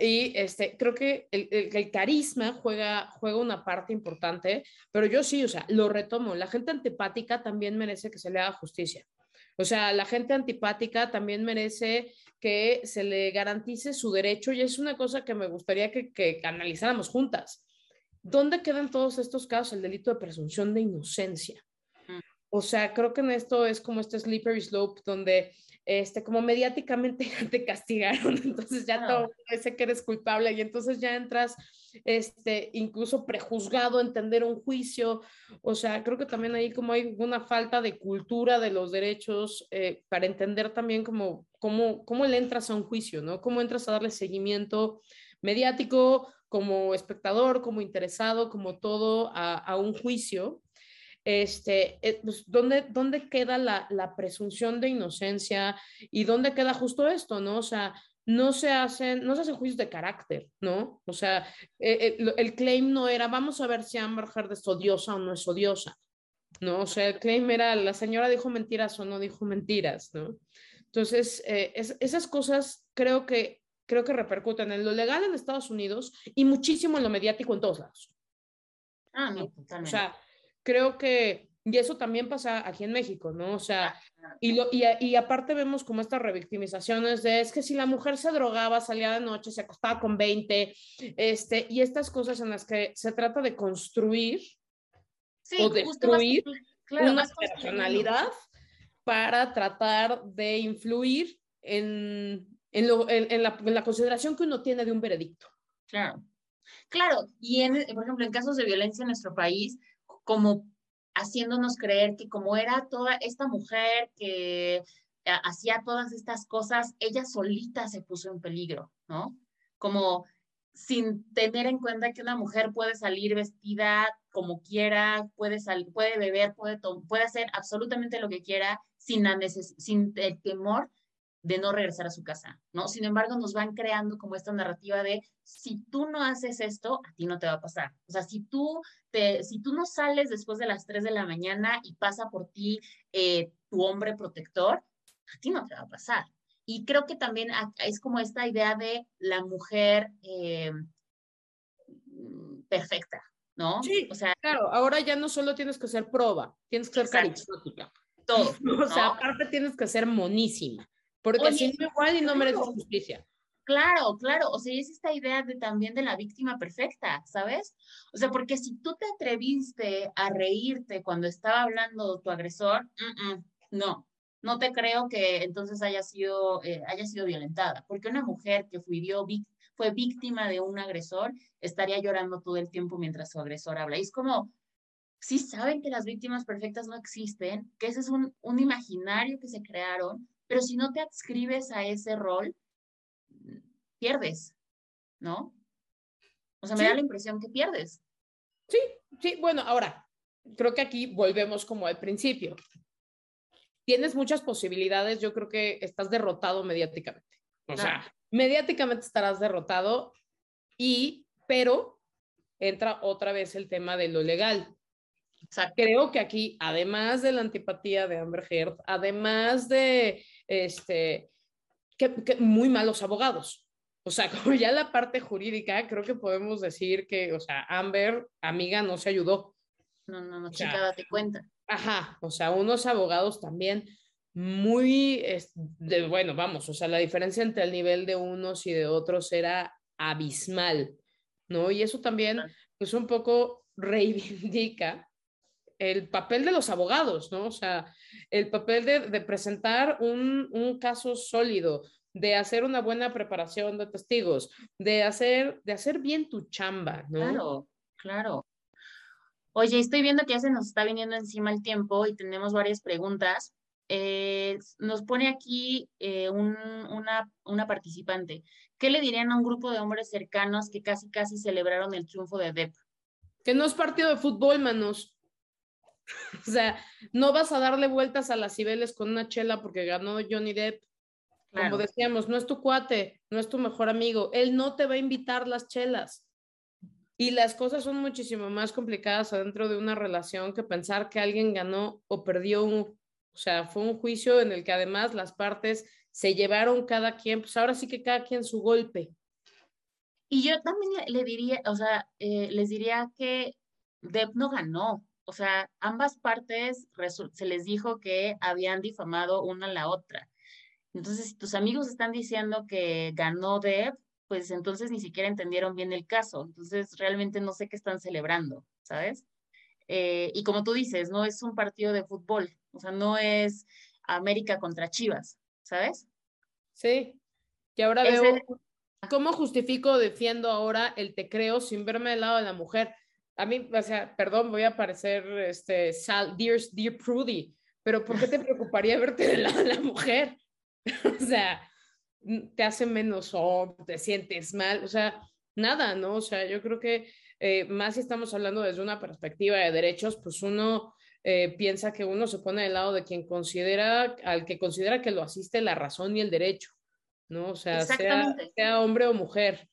Y este, creo que el, el, carisma juega, juega una parte importante, pero yo sí, o sea, lo retomo. La gente antipática también merece que se le haga justicia. O sea, la gente antipática también merece que se le garantice su derecho y es una cosa que me gustaría que, que analizáramos juntas. ¿Dónde quedan todos estos casos? El delito de presunción de inocencia. Mm. O sea, creo que en esto es como este slippery slope donde este, como mediáticamente <laughs> te castigaron, entonces ya todo parece que eres culpable y entonces ya entras, este, incluso prejuzgado, entender un juicio, o sea, creo que también ahí como hay una falta de cultura de los derechos eh, para entender también como, cómo, cómo le entras a un juicio, ¿no? Cómo entras a darle seguimiento mediático, como espectador, como interesado, como todo a, a un juicio este, eh, pues, ¿dónde, ¿dónde queda la, la, presunción de inocencia y dónde queda justo esto, ¿no? O sea, no se hacen, no se hacen juicios de carácter, ¿no? O sea, eh, eh, el claim no era, vamos a ver si Amber Heard es odiosa o no es odiosa, ¿no? O sea, el claim era, la señora dijo mentiras o no dijo mentiras, ¿no? Entonces, esas cosas creo que, creo que repercuten en lo legal en Estados Unidos y muchísimo en lo mediático en todos lados. Ah, no, totalmente. O sea, creo que, y eso también pasa aquí en México, ¿no? O sea, y, lo, y, y, aparte vemos como estas revictimizaciones de, es que si la mujer se drogaba, salía de noche, se acostaba con 20, este, y estas cosas en las que se trata de construir o destruir una personalidad para tratar de influir en, en, lo, en, la, en la consideración que uno tiene de un veredicto. Claro. Claro, y en, por ejemplo, en casos de violencia en nuestro país, como haciéndonos creer que como era toda esta mujer que eh, hacía todas estas cosas, ella solita se puso en peligro, ¿no? Como sin tener en cuenta que una mujer puede salir vestida como quiera, puede, salir, puede beber, puede, puede hacer absolutamente lo que quiera sin, la sin el temor de no regresar a su casa, ¿no? Sin embargo, nos van creando como esta narrativa de si tú no haces esto, a ti no te va a pasar. O sea, si tú, te, si tú no sales después de las 3 de la mañana y pasa por ti eh, tu hombre protector, a ti no te va a pasar. Y creo que también es como esta idea de la mujer eh, perfecta, ¿no? Sí, o sea, claro, ahora ya no solo tienes que ser proba, tienes que ser carismática. Todo. <laughs> O sea, aparte tienes que ser monísima. Porque si no igual y no merece justicia. Claro, claro, o sea, es esta idea de también de la víctima perfecta, ¿sabes? O sea, porque si tú te atreviste a reírte cuando estaba hablando tu agresor, no, no te creo que entonces haya sido, eh, haya sido violentada, porque una mujer que fue, fue víctima de un agresor estaría llorando todo el tiempo mientras su agresor habla. Y es como, si saben que las víctimas perfectas no existen, que ese es un, un imaginario que se crearon pero si no te adscribes a ese rol, pierdes, ¿no? O sea, me da la impresión que pierdes. Sí, sí, bueno, ahora, creo que aquí volvemos como al principio. Tienes muchas posibilidades, yo creo que estás derrotado mediáticamente. O sea, mediáticamente estarás derrotado y, pero entra otra vez el tema de lo legal. Creo que aquí, además de la antipatía de Amber Heard, además de este, que, muy malos abogados. O sea, <laughs> como ya la parte jurídica, creo que podemos decir que, o sea, Amber, amiga, no se ayudó. No, no, no, chica, date cuenta. Ajá, o sea, unos abogados también muy, de, bueno, vamos, o sea, la diferencia entre el nivel de unos y de otros era abismal, ¿no? Y eso también, pues un poco reivindica el papel de los abogados, ¿no? O sea, el papel de, presentar un, un, caso sólido, de hacer una buena preparación de testigos, de hacer, de hacer bien tu chamba, ¿no? Claro, claro. Oye, estoy viendo que ya se nos está viniendo encima el tiempo y tenemos varias preguntas. Eh, nos pone aquí eh, un, una, una participante. ¿Qué le dirían a un grupo de hombres cercanos que casi, casi celebraron el triunfo de Depp? Que no es partido de fútbol, manos. <laughs> O sea, no vas a darle vueltas a las Cibeles con una chela porque ganó Johnny Depp. Como decíamos, no es tu cuate, no es tu mejor amigo. Él no te va a invitar las chelas. Y las cosas son muchísimo más complicadas adentro de una relación que pensar que alguien ganó o perdió un, o sea, fue un juicio en el que además las partes se llevaron cada quien, pues ahora sí que cada quien su golpe. Y yo también le diría, o sea, eh, les diría que Depp no ganó, o sea, ambas partes se les dijo que habían difamado una a la otra. Entonces, si tus amigos están diciendo que ganó Deb, pues entonces ni siquiera entendieron bien el caso. Entonces, realmente no sé qué están celebrando, ¿sabes? Eh, y como tú dices, no es un partido de fútbol, o sea, no es América contra Chivas, ¿sabes? Sí. Y ahora veo cómo justifico, defiendo ahora el te creo sin verme del lado de la mujer. A mí, o sea, perdón, voy a parecer este, Sal, dear, dear Prudy, pero ¿por qué te preocuparía <laughs> verte del lado de la mujer? <laughs> o sea, te hace menos o te sientes mal, o sea, nada, ¿no? O sea, yo creo que eh, más si estamos hablando desde una perspectiva de derechos, pues uno eh, piensa que uno se pone del lado de quien considera, al que considera que lo asiste la razón y el derecho, ¿no? O sea, sea, sea, hombre o mujer,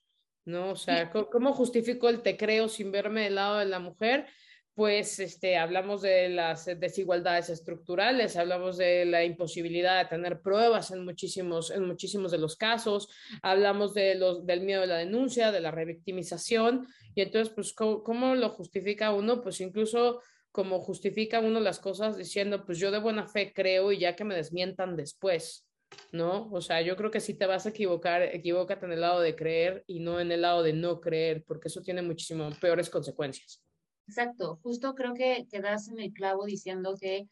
¿no? O sea, ¿cómo justifico el te creo sin verme del lado de la mujer? pues este, hablamos de las desigualdades estructurales, hablamos de la imposibilidad de tener pruebas en muchísimos, en muchísimos de los casos, hablamos de los, del miedo de la denuncia, de la revictimización, y entonces, pues, ¿cómo, lo justifica uno? Pues incluso como justifica uno las cosas diciendo, pues yo de buena fe creo y ya que me desmientan después, ¿no? O sea, yo creo que si te vas a equivocar, equivócate en el lado de creer y no en el lado de no creer, porque eso tiene muchísimo peores consecuencias. Exacto, justo creo que quedas en el clavo diciendo que eh,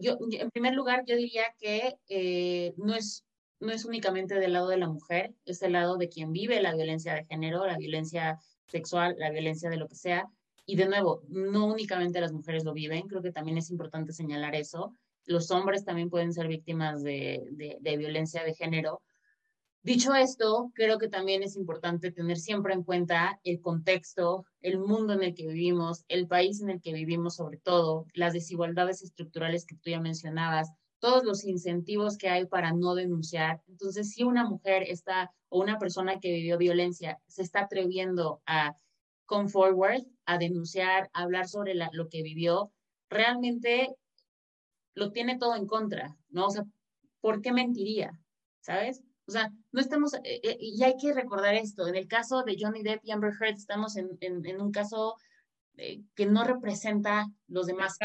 yo, en primer lugar, yo diría que eh, no, es, no es únicamente del lado de la mujer, es el lado de quien vive la violencia de género, la violencia sexual, la violencia de lo que sea. Y de nuevo, no únicamente las mujeres lo viven, creo que también es importante señalar eso. Los hombres también pueden ser víctimas de, violencia de género, Dicho esto, creo que también es importante tener siempre en cuenta el contexto, el mundo en el que vivimos, el país en el que vivimos sobre todo, las desigualdades estructurales que tú ya mencionabas, todos los incentivos que hay para no denunciar. Entonces, si una mujer está o una persona que vivió violencia se está atreviendo a come forward, a denunciar, a hablar sobre lo que vivió, realmente lo tiene todo en contra, ¿no? O sea, ¿por qué mentiría? ¿Sabes? O sea, no estamos, eh, eh, y hay que recordar esto, en el caso de Johnny Depp y Amber Heard estamos en, en, un caso eh, que no representa los demás.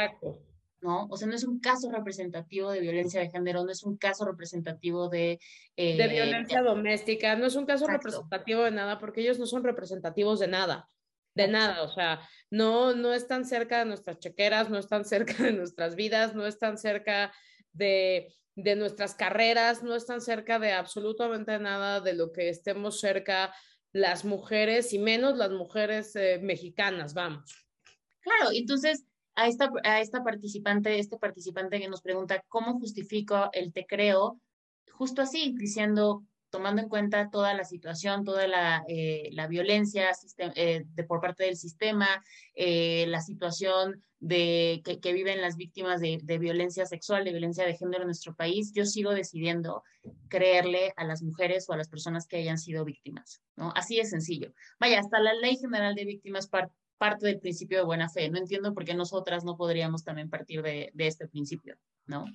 ¿no? O sea, no es un caso representativo de violencia de género, no es un caso representativo de... de violencia doméstica, no es un caso representativo de nada, porque ellos no son representativos de nada, de nada, o sea, no, no están cerca de nuestras chequeras, no están <laughs> cerca de nuestras vidas, no están cerca de de nuestras carreras, no están cerca de absolutamente nada de lo que estemos cerca las mujeres y menos las mujeres eh, mexicanas, vamos. Claro, entonces a esta, a esta participante, este participante que nos pregunta cómo justifico el te creo, justo así, diciendo, tomando en cuenta toda la situación, toda la, eh, la violencia eh, de, por parte del sistema, eh, la situación de, que, viven las víctimas de, violencia sexual, de violencia de género en nuestro país, yo sigo decidiendo creerle a las mujeres o a las personas que hayan sido víctimas, ¿no? Así de sencillo. Vaya, hasta la Ley General de Víctimas parte del principio de buena fe. No entiendo por qué nosotras no podríamos también partir de, de este principio, ¿no?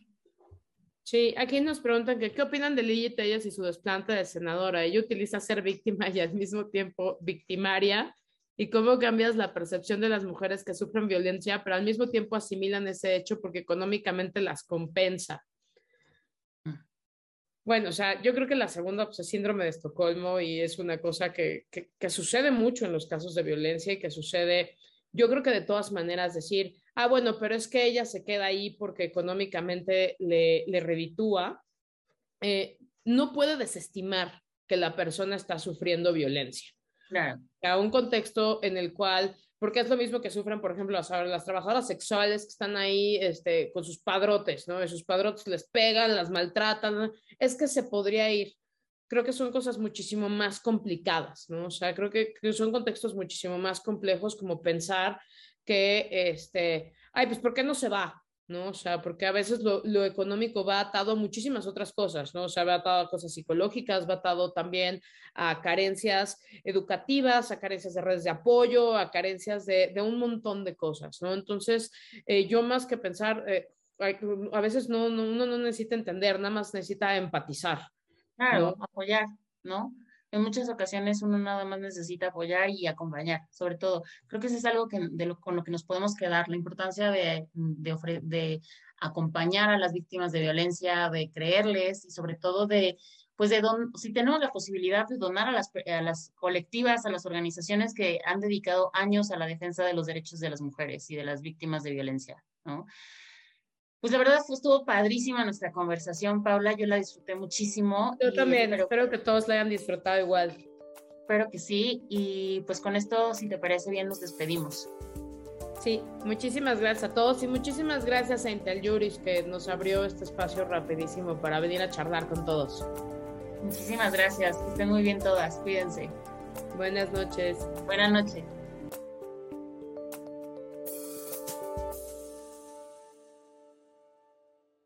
Sí, aquí nos preguntan que qué opinan de Lili Tellas y su desplante de senadora. Ella utiliza ser víctima y al mismo tiempo victimaria. ¿Y cómo cambias la percepción de las mujeres que sufren violencia, pero al mismo tiempo asimilan ese hecho porque económicamente las compensa? Bueno, o sea, yo creo que la segunda pues, es síndrome de Estocolmo y es una cosa que, que, que sucede mucho en los casos de violencia y que sucede, yo creo que de todas maneras decir, ah, bueno, pero es que ella se queda ahí porque económicamente le, le reditúa, eh, no puede desestimar que la persona está sufriendo violencia. Claro. A un contexto en el cual, porque es lo mismo que sufren, por ejemplo, las, las trabajadoras sexuales que están ahí este, con sus padrotes, ¿no? Y sus padrotes les pegan, las maltratan, es que se podría ir. Creo que son cosas muchísimo más complicadas, ¿no? O sea, creo que, que son contextos muchísimo más complejos como pensar que, este, ay, pues, ¿por qué no se va? ¿no? O sea, porque a veces lo, lo, económico va atado a muchísimas otras cosas, ¿no? O sea, va atado a cosas psicológicas, va atado también a carencias educativas, a carencias de redes de apoyo, a carencias de, de un montón de cosas, ¿no? Entonces, eh, yo más que pensar, eh, a veces no, no, uno no necesita entender, nada más necesita empatizar. Claro, ¿no? apoyar, ¿no? en muchas ocasiones uno nada más necesita apoyar y acompañar, sobre todo. Creo que eso es algo que, de lo, con lo que nos podemos quedar, la importancia de, de, de acompañar a las víctimas de violencia, de creerles y sobre todo de, pues de don, si tenemos la posibilidad de donar a las, a las colectivas, a las organizaciones que han dedicado años a la defensa de los derechos de las mujeres y de las víctimas de violencia, ¿no? Pues la verdad estuvo padrísima nuestra conversación, Paula. Yo la disfruté muchísimo. Yo también, espero que todos la hayan disfrutado igual. Espero que sí. Y pues con esto, si te parece bien, nos despedimos. Sí, muchísimas gracias a todos y muchísimas gracias a Intel Juris que nos abrió este espacio rapidísimo para venir a charlar con todos. Muchísimas gracias, que estén muy bien todas, cuídense. Buenas noches. Buenas noches.